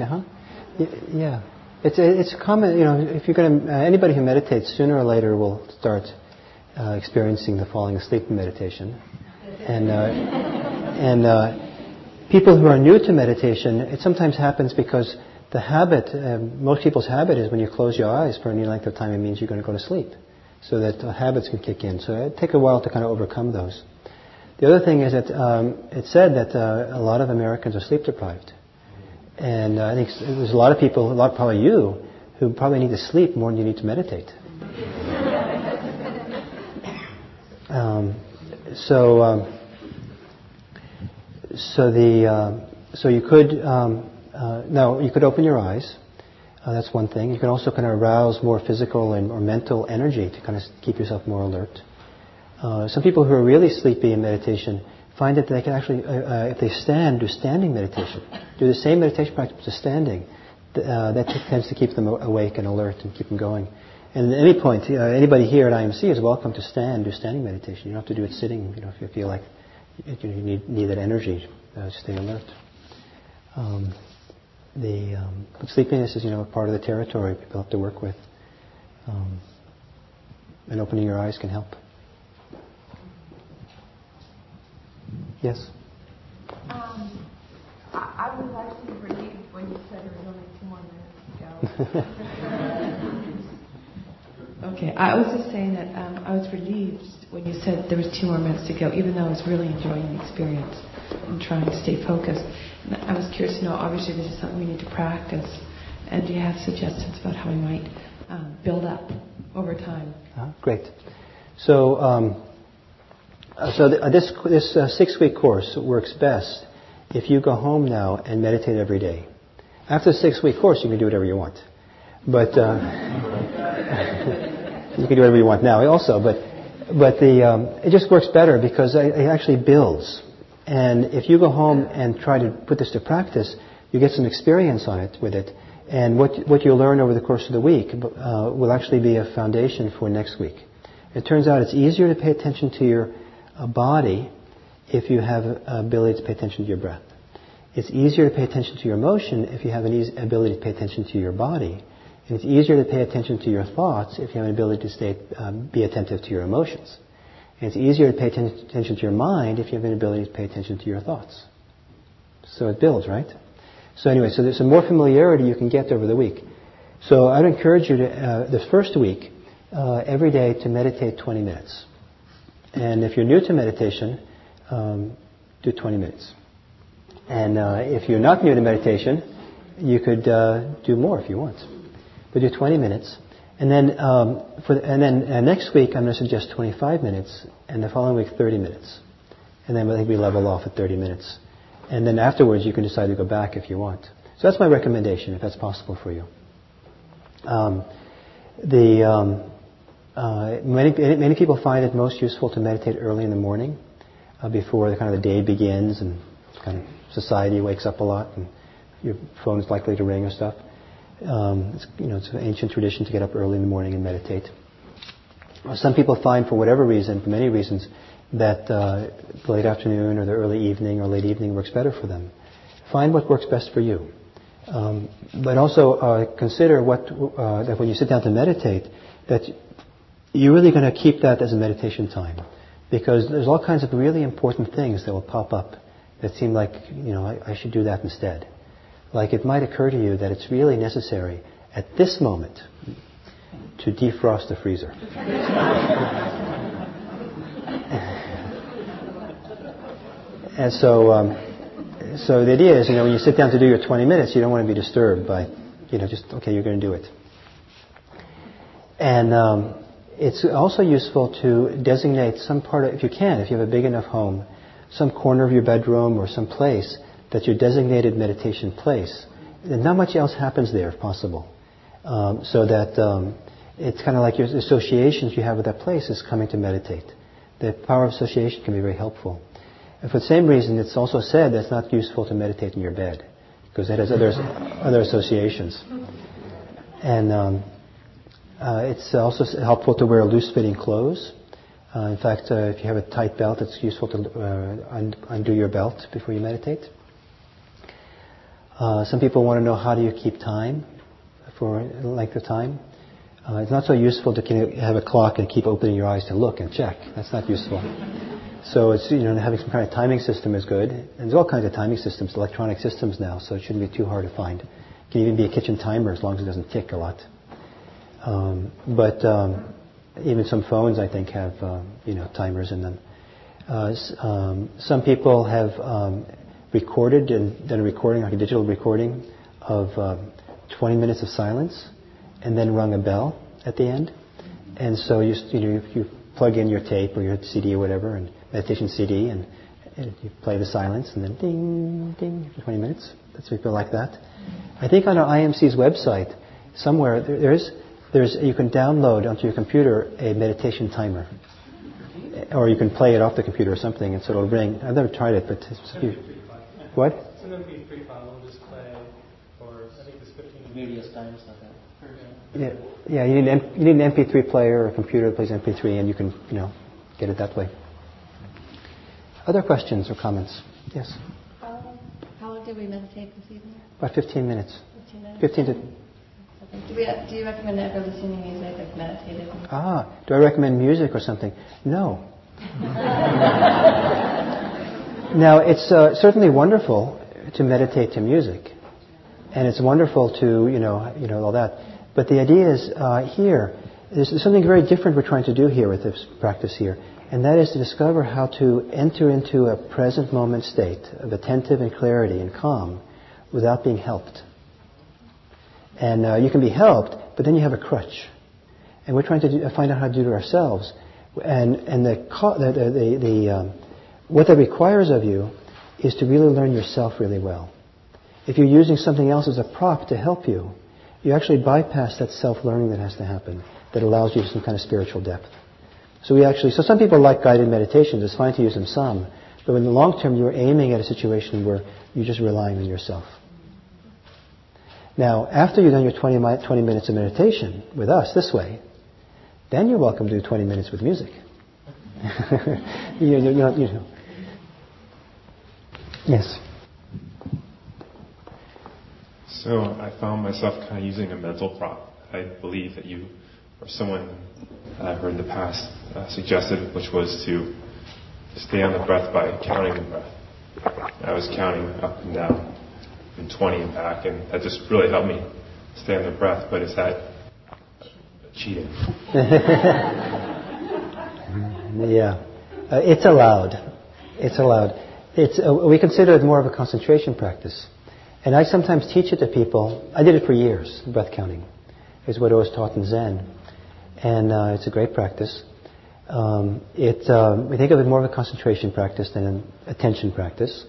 Uh-huh. Yeah. It's it's common, you know, if you're going to, uh, anybody who meditates sooner or later will start uh, experiencing the falling asleep meditation. And, uh, and uh, people who are new to meditation, it sometimes happens because the habit, uh, most people's habit is when you close your eyes for any length of time, it means you're going to go to sleep. So that habits can kick in. So it take a while to kind of overcome those. The other thing is that um, it's said that uh, a lot of Americans are sleep deprived. And uh, I think there's a lot of people, a lot probably you, who probably need to sleep more than you need to meditate. Um, so, um, so the uh, so you could um, uh, now you could open your eyes. Uh, that's one thing. You can also kind of arouse more physical and or mental energy to kind of keep yourself more alert. Uh, some people who are really sleepy in meditation find that they can actually, uh, uh, if they stand, do standing meditation, do the same meditation practice just standing. Uh, that tends to keep them awake and alert and keep them going. And at any point, uh, anybody here at IMC is welcome to stand, do standing meditation. You don't have to do it sitting. You know, if you feel like you need, need that energy to stay alert. Um, the um, sleepiness is, you know, part of the territory people have to work with. Um, and opening your eyes can help. Yes. Um, I, I would like to read when you said it was only two more minutes to go. okay, I was just saying that um, I was relieved when you said there was two more minutes to go, even though I was really enjoying the experience and trying to stay focused. And I was curious to know, obviously this is something we need to practice. And do you have suggestions about how we might um, build up over time? Uh, great. So, um, uh, so th- uh, this, this uh, six-week course works best if you go home now and meditate every day. After the six-week course, you can do whatever you want. But uh, you can do whatever you want now also. But but the um, it just works better because it, it actually builds. And if you go home and try to put this to practice, you get some experience on it with it. And what, what you'll learn over the course of the week uh, will actually be a foundation for next week. It turns out it's easier to pay attention to your uh, body if you have ability to pay attention to your breath. It's easier to pay attention to your emotion if you have an easy ability to pay attention to your body. And it's easier to pay attention to your thoughts if you have an ability to stay, um, be attentive to your emotions. And it's easier to pay attention to your mind if you have an ability to pay attention to your thoughts. So it builds, right? So anyway, so there's some more familiarity you can get over the week. So I'd encourage you to, uh, the first week, uh, every day to meditate 20 minutes. And if you're new to meditation, um, do 20 minutes. And uh, if you're not new to meditation, you could uh, do more if you want. But do 20 minutes. And then, um, for, and then uh, next week, I'm going to suggest 25 minutes, and the following week, 30 minutes. And then I think we level off at 30 minutes. And then afterwards, you can decide to go back if you want. So that's my recommendation, if that's possible for you. Um, the um, uh, many many people find it most useful to meditate early in the morning, uh, before the kind of the day begins and kind of society wakes up a lot and your phone's likely to ring or stuff. Um, it's, you know, it's an ancient tradition to get up early in the morning and meditate. Some people find, for whatever reason, for many reasons, that uh, the late afternoon or the early evening or late evening works better for them. Find what works best for you. Um, but also uh, consider what uh, that when you sit down to meditate, that you're really going to keep that as a meditation time, because there's all kinds of really important things that will pop up that seem like you know I, I should do that instead. Like it might occur to you that it's really necessary at this moment to defrost the freezer. And so, um, so the idea is, you know, when you sit down to do your 20 minutes, you don't want to be disturbed by, you know, just, okay, you're going to do it. And um, it's also useful to designate some part of, if you can, if you have a big enough home, some corner of your bedroom or some place that's your designated meditation place. And not much else happens there, if possible. Um, so that um, it's kind of like your associations you have with that place is coming to meditate. The power of association can be very helpful. And for the same reason, it's also said that it's not useful to meditate in your bed because it has other, other associations. And um, uh, it's also helpful to wear loose-fitting clothes. Uh, in fact, uh, if you have a tight belt, it's useful to uh, undo your belt before you meditate. Uh, some people want to know how do you keep time for length of time. Uh, it's not so useful to have a clock and keep opening your eyes to look and check. That's not useful. So it's you know having some kind of timing system is good. And there's all kinds of timing systems, electronic systems now, so it shouldn't be too hard to find. It can even be a kitchen timer as long as it doesn't tick a lot. Um, but um, even some phones, I think, have uh, you know timers in them. Uh, um, some people have um, recorded and done a recording, like a digital recording, of um, 20 minutes of silence, and then rung a bell at the end. And so you you know you plug in your tape or your CD or whatever, and meditation CD, and, and you play the silence, and then ding, ding for 20 minutes. That's what people like that. I think on our IMC's website, somewhere there, there's there's you can download onto your computer a meditation timer, or you can play it off the computer or something, and so it'll ring. I've never tried it, but it's, you, what? It's an MP3 file. We'll just play for I think it's 15 Various times like that. Yeah, yeah. You need an, you need an MP3 player or a computer that plays MP3, and you can you know get it that way. Other questions or comments? Yes. Um, how long did we meditate this evening? About 15 minutes. 15 minutes. 15 to. Okay. Do, we, do you recommend ever listening to music, like meditative? Ah, do I recommend music or something? No. now, it's uh, certainly wonderful to meditate to music. and it's wonderful to you know you know all that. But the idea is uh, here. There's something very different we're trying to do here with this practice here, and that is to discover how to enter into a present moment state of attentive and clarity and calm without being helped. And uh, you can be helped, but then you have a crutch. And we're trying to do, find out how to do it ourselves. And, and the, the, the, the um, what that requires of you is to really learn yourself really well. If you're using something else as a prop to help you, you actually bypass that self-learning that has to happen that allows you some kind of spiritual depth. So we actually, so some people like guided meditations. It's fine to use them some, but in the long term, you're aiming at a situation where you're just relying on yourself. Now, after you've done your 20, 20 minutes of meditation with us this way, then you're welcome to do 20 minutes with music. you, you, you, know, you know. Yes. So I found myself kind of using a mental prop. I believe that you or someone I've heard in the past uh, suggested, which was to stay on the breath by counting the breath. I was counting up and down and 20 and back, and that just really helped me stay on the breath. But is that cheating? yeah, uh, it's allowed. It's allowed. It's, uh, we consider it more of a concentration practice. And I sometimes teach it to people. I did it for years, breath counting. Is what I was taught in Zen. And uh, it's a great practice. Um, it, um, we think of it more of a concentration practice than an attention practice.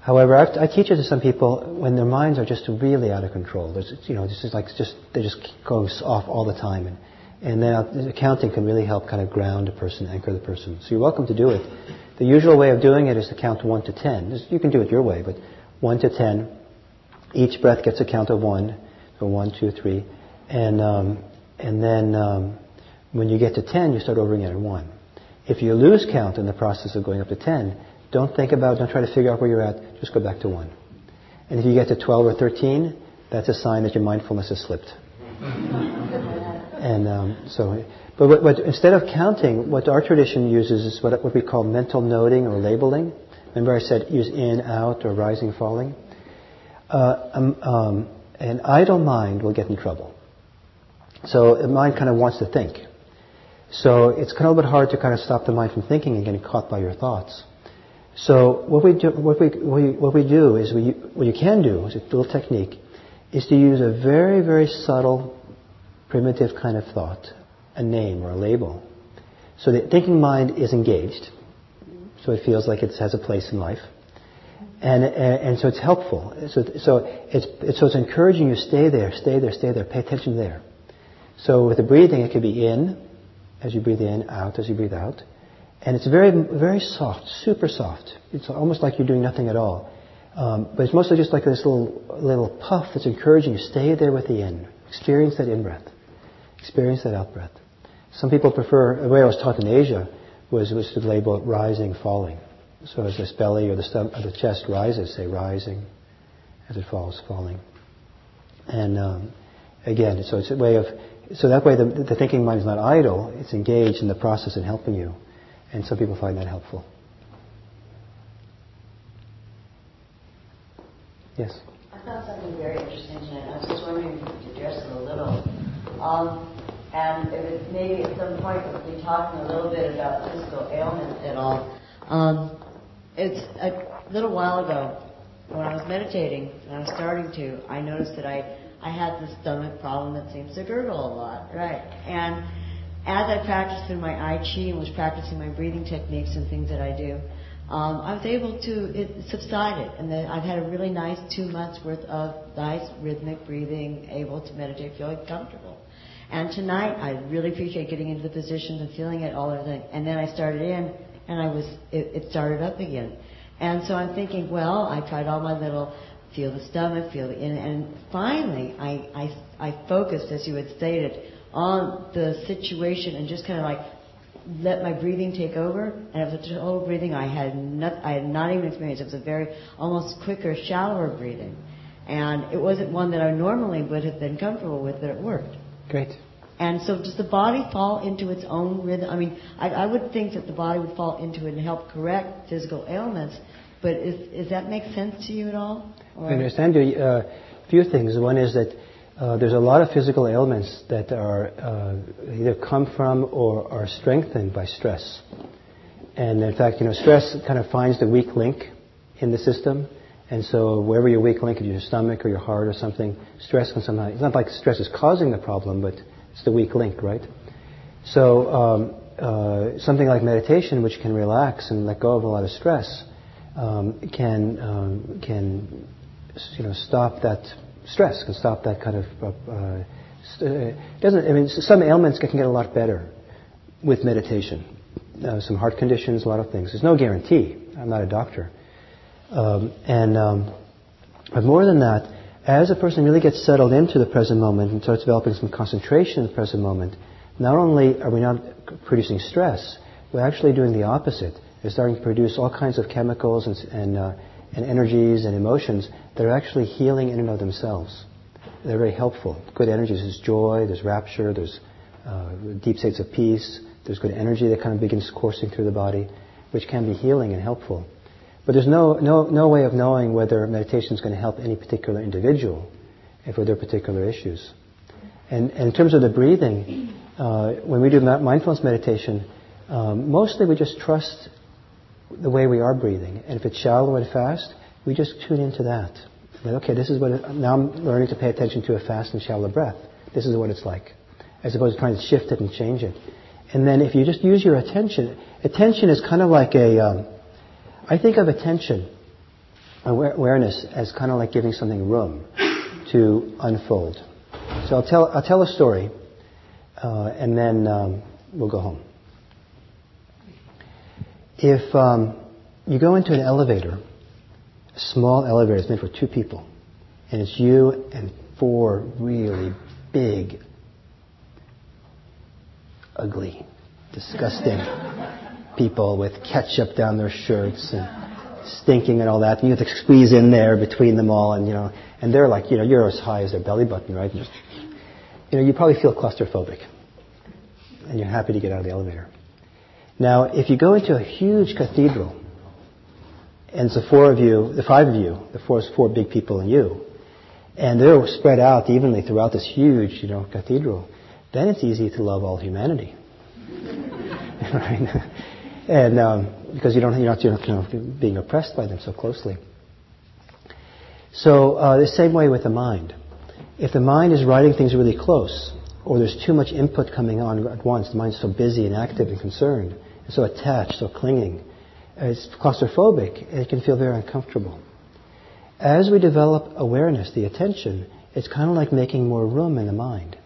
However, I've, i teach it to some people when their minds are just really out of control. There's, you know, this is like just they just going off all the time, and and then the counting can really help kind of ground a person, anchor the person. So you're welcome to do it. The usual way of doing it is to count one to ten. You can do it your way, but one to ten. Each breath gets a count of one. So one, two, three, and um, and then um, when you get to ten, you start over again at one. If you lose count in the process of going up to ten, don't think about, don't try to figure out where you're at. Just go back to one. And if you get to 12 or 13, that's a sign that your mindfulness has slipped. and um, so, but what, what, instead of counting, what our tradition uses is what, what we call mental noting or labeling. Remember I said use in, out, or rising, falling? Uh, um, um, an idle mind will get in trouble. So the mind kind of wants to think. So it's kind of a bit hard to kind of stop the mind from thinking and getting caught by your thoughts. So what we do, what we, what we do is we, what you can do is a little technique is to use a very very subtle, primitive kind of thought, a name or a label, so the thinking mind is engaged, so it feels like it has a place in life, and and, and so it's helpful. So so it's, it's so it's encouraging you stay there, stay there, stay there, pay attention there. So with the breathing, it could be in as you breathe in, out as you breathe out. And it's very, very soft, super soft. It's almost like you're doing nothing at all. Um, but it's mostly just like this little, little puff that's encouraging you. Stay there with the in. Experience that in breath. Experience that out breath. Some people prefer, the way I was taught in Asia was, was to label it rising, falling. So as this belly or the, or the chest rises, say rising. As it falls, falling. And um, again, so it's a way of, so that way the, the thinking mind is not idle, it's engaged in the process in helping you. And some people find that helpful. Yes? I found something very interesting tonight. I was just wondering if you could address it a little. Um, and it, maybe at some point we'll be talking a little bit about physical ailments at all. Um, it's a little while ago when I was meditating and I was starting to, I noticed that I, I had this stomach problem that seems to gurgle a lot, right? And as I practiced through my Tai Chi and was practicing my breathing techniques and things that I do, um, I was able to, it subsided. And then I've had a really nice two months worth of nice rhythmic breathing, able to meditate, feeling comfortable. And tonight, I really appreciate getting into the position and feeling it all the And then I started in, and I was, it, it started up again. And so I'm thinking, well, I tried all my little feel the stomach, feel the in, and finally I, I, I focused, as you had stated, on the situation and just kind of like let my breathing take over. And it was a total breathing I had not, I had not even experienced. It was a very almost quicker, shallower breathing. And it wasn't one that I normally would have been comfortable with, but it worked. Great. And so does the body fall into its own rhythm? I mean, I, I would think that the body would fall into it and help correct physical ailments, but is, does that make sense to you at all? Or? I understand you. Uh, few things. One is that uh, there's a lot of physical ailments that are uh, either come from or are strengthened by stress. And in fact, you know, stress kind of finds the weak link in the system. And so wherever your weak link is, your stomach or your heart or something, stress can somehow, it's not like stress is causing the problem, but it's the weak link, right? So um, uh, something like meditation, which can relax and let go of a lot of stress, um, can um, can you know stop that stress, can stop that kind of. Uh, uh, doesn't I mean some ailments can get a lot better with meditation. Uh, some heart conditions, a lot of things. There's no guarantee. I'm not a doctor. Um, and um, but more than that, as a person really gets settled into the present moment and starts developing some concentration in the present moment, not only are we not producing stress, we're actually doing the opposite. They're starting to produce all kinds of chemicals and, and, uh, and energies and emotions that are actually healing in and of themselves. They're very helpful. Good energies. There's joy, there's rapture, there's uh, deep states of peace, there's good energy that kind of begins coursing through the body, which can be healing and helpful. But there's no, no, no way of knowing whether meditation is going to help any particular individual for their particular issues. And, and in terms of the breathing, uh, when we do mindfulness meditation, um, mostly we just trust the way we are breathing. And if it's shallow and fast, we just tune into that. Like, okay, this is what it, now I'm learning to pay attention to a fast and shallow breath. This is what it's like, as opposed to trying to shift it and change it. And then if you just use your attention, attention is kind of like a. Um, I think of attention, awareness, as kind of like giving something room to unfold. So I'll tell, I'll tell a story, uh, and then um, we'll go home. If um, you go into an elevator, a small elevator, is meant for two people, and it's you and four really big, ugly, disgusting people with ketchup down their shirts and stinking and all that. And you have to squeeze in there between them all, and you know, and they're like, you know, you're as high as their belly button, right? Just, you know, you probably feel claustrophobic, and you're happy to get out of the elevator. Now, if you go into a huge cathedral, and the four of you, the five of you, the four, four big people and you, and they're spread out evenly throughout this huge, you know, cathedral, then it's easy to love all humanity. right? And um, because you don't, you're not, you know, being oppressed by them so closely. So uh, the same way with the mind. If the mind is writing things really close, or there's too much input coming on at once, the mind's so busy and active and concerned, and so attached, so clinging, it's claustrophobic, it can feel very uncomfortable. As we develop awareness, the attention, it's kind of like making more room in the mind.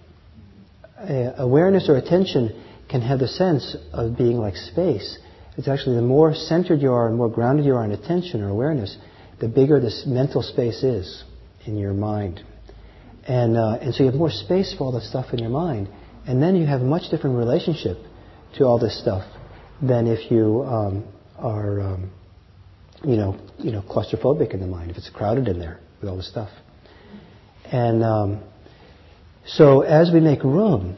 Uh, awareness or attention can have the sense of being like space. It's actually the more centered you are and more grounded you are in attention or awareness, the bigger this mental space is in your mind. And, uh, and so you have more space for all the stuff in your mind. And then you have a much different relationship to all this stuff than if you um, are, um, you, know, you know, claustrophobic in the mind, if it's crowded in there with all the stuff. And um, so as we make room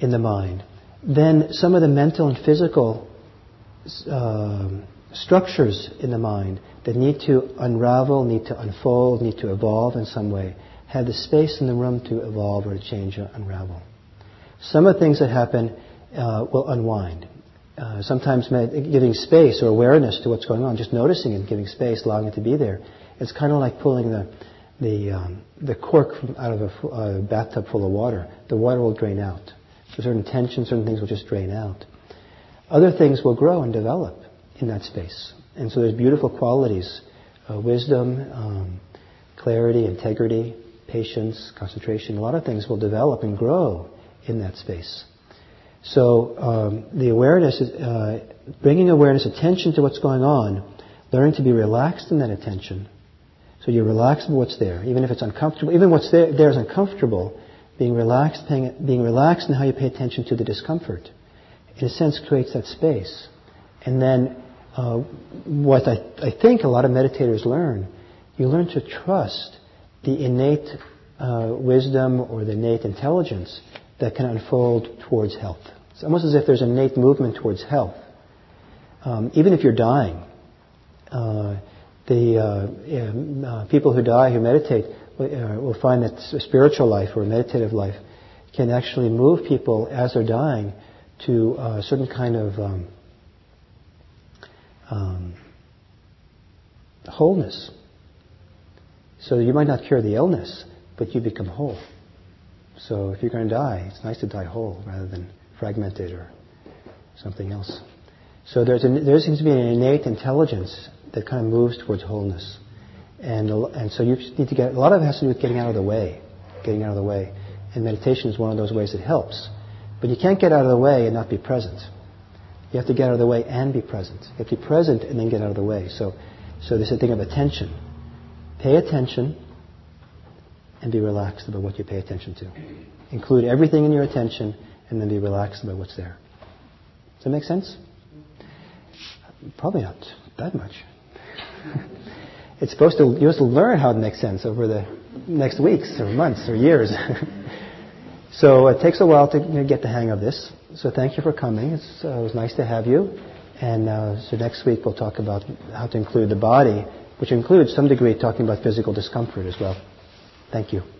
in the mind, then some of the mental and physical uh, structures in the mind that need to unravel, need to unfold, need to evolve in some way, have the space in the room to evolve or change or unravel. Some of the things that happen uh, will unwind. Uh, sometimes giving space or awareness to what's going on, just noticing it, giving space, allowing it to be there. It's kind of like pulling the the um, the cork from out of a bathtub full of water. The water will drain out. So certain tensions, certain things will just drain out. Other things will grow and develop in that space. And so there's beautiful qualities, uh, wisdom, um, clarity, integrity, patience, concentration. A lot of things will develop and grow in that space. So um, the awareness is uh, bringing awareness, attention to what's going on, learning to be relaxed in that attention. So you're relaxed with what's there, even if it's uncomfortable. Even what's there, there is uncomfortable being relaxed, paying, being relaxed in how you pay attention to the discomfort, in a sense, creates that space. And then, uh, what I, I, think a lot of meditators learn, you learn to trust the innate uh, wisdom or the innate intelligence that can unfold towards health. It's almost as if there's an innate movement towards health. Um, even if you're dying, uh, the uh, uh, people who die who meditate uh, we'll find that spiritual life or meditative life can actually move people as they're dying to a certain kind of um, um, wholeness. So you might not cure the illness, but you become whole. So if you're going to die, it's nice to die whole rather than fragmented or something else. So there's an, there seems to be an innate intelligence that kind of moves towards wholeness. And, and so you need to get, a lot of it has to do with getting out of the way. Getting out of the way. And meditation is one of those ways that helps. But you can't get out of the way and not be present. You have to get out of the way and be present. You have to be present and then get out of the way. So, so there's a thing of attention. Pay attention and be relaxed about what you pay attention to. Include everything in your attention and then be relaxed about what's there. Does that make sense? Probably not that much. it's supposed to, you're supposed to learn how it makes sense over the next weeks or months or years. so it takes a while to get the hang of this. So thank you for coming. Uh, it was nice to have you. And uh, so next week we'll talk about how to include the body, which includes some degree talking about physical discomfort as well. Thank you.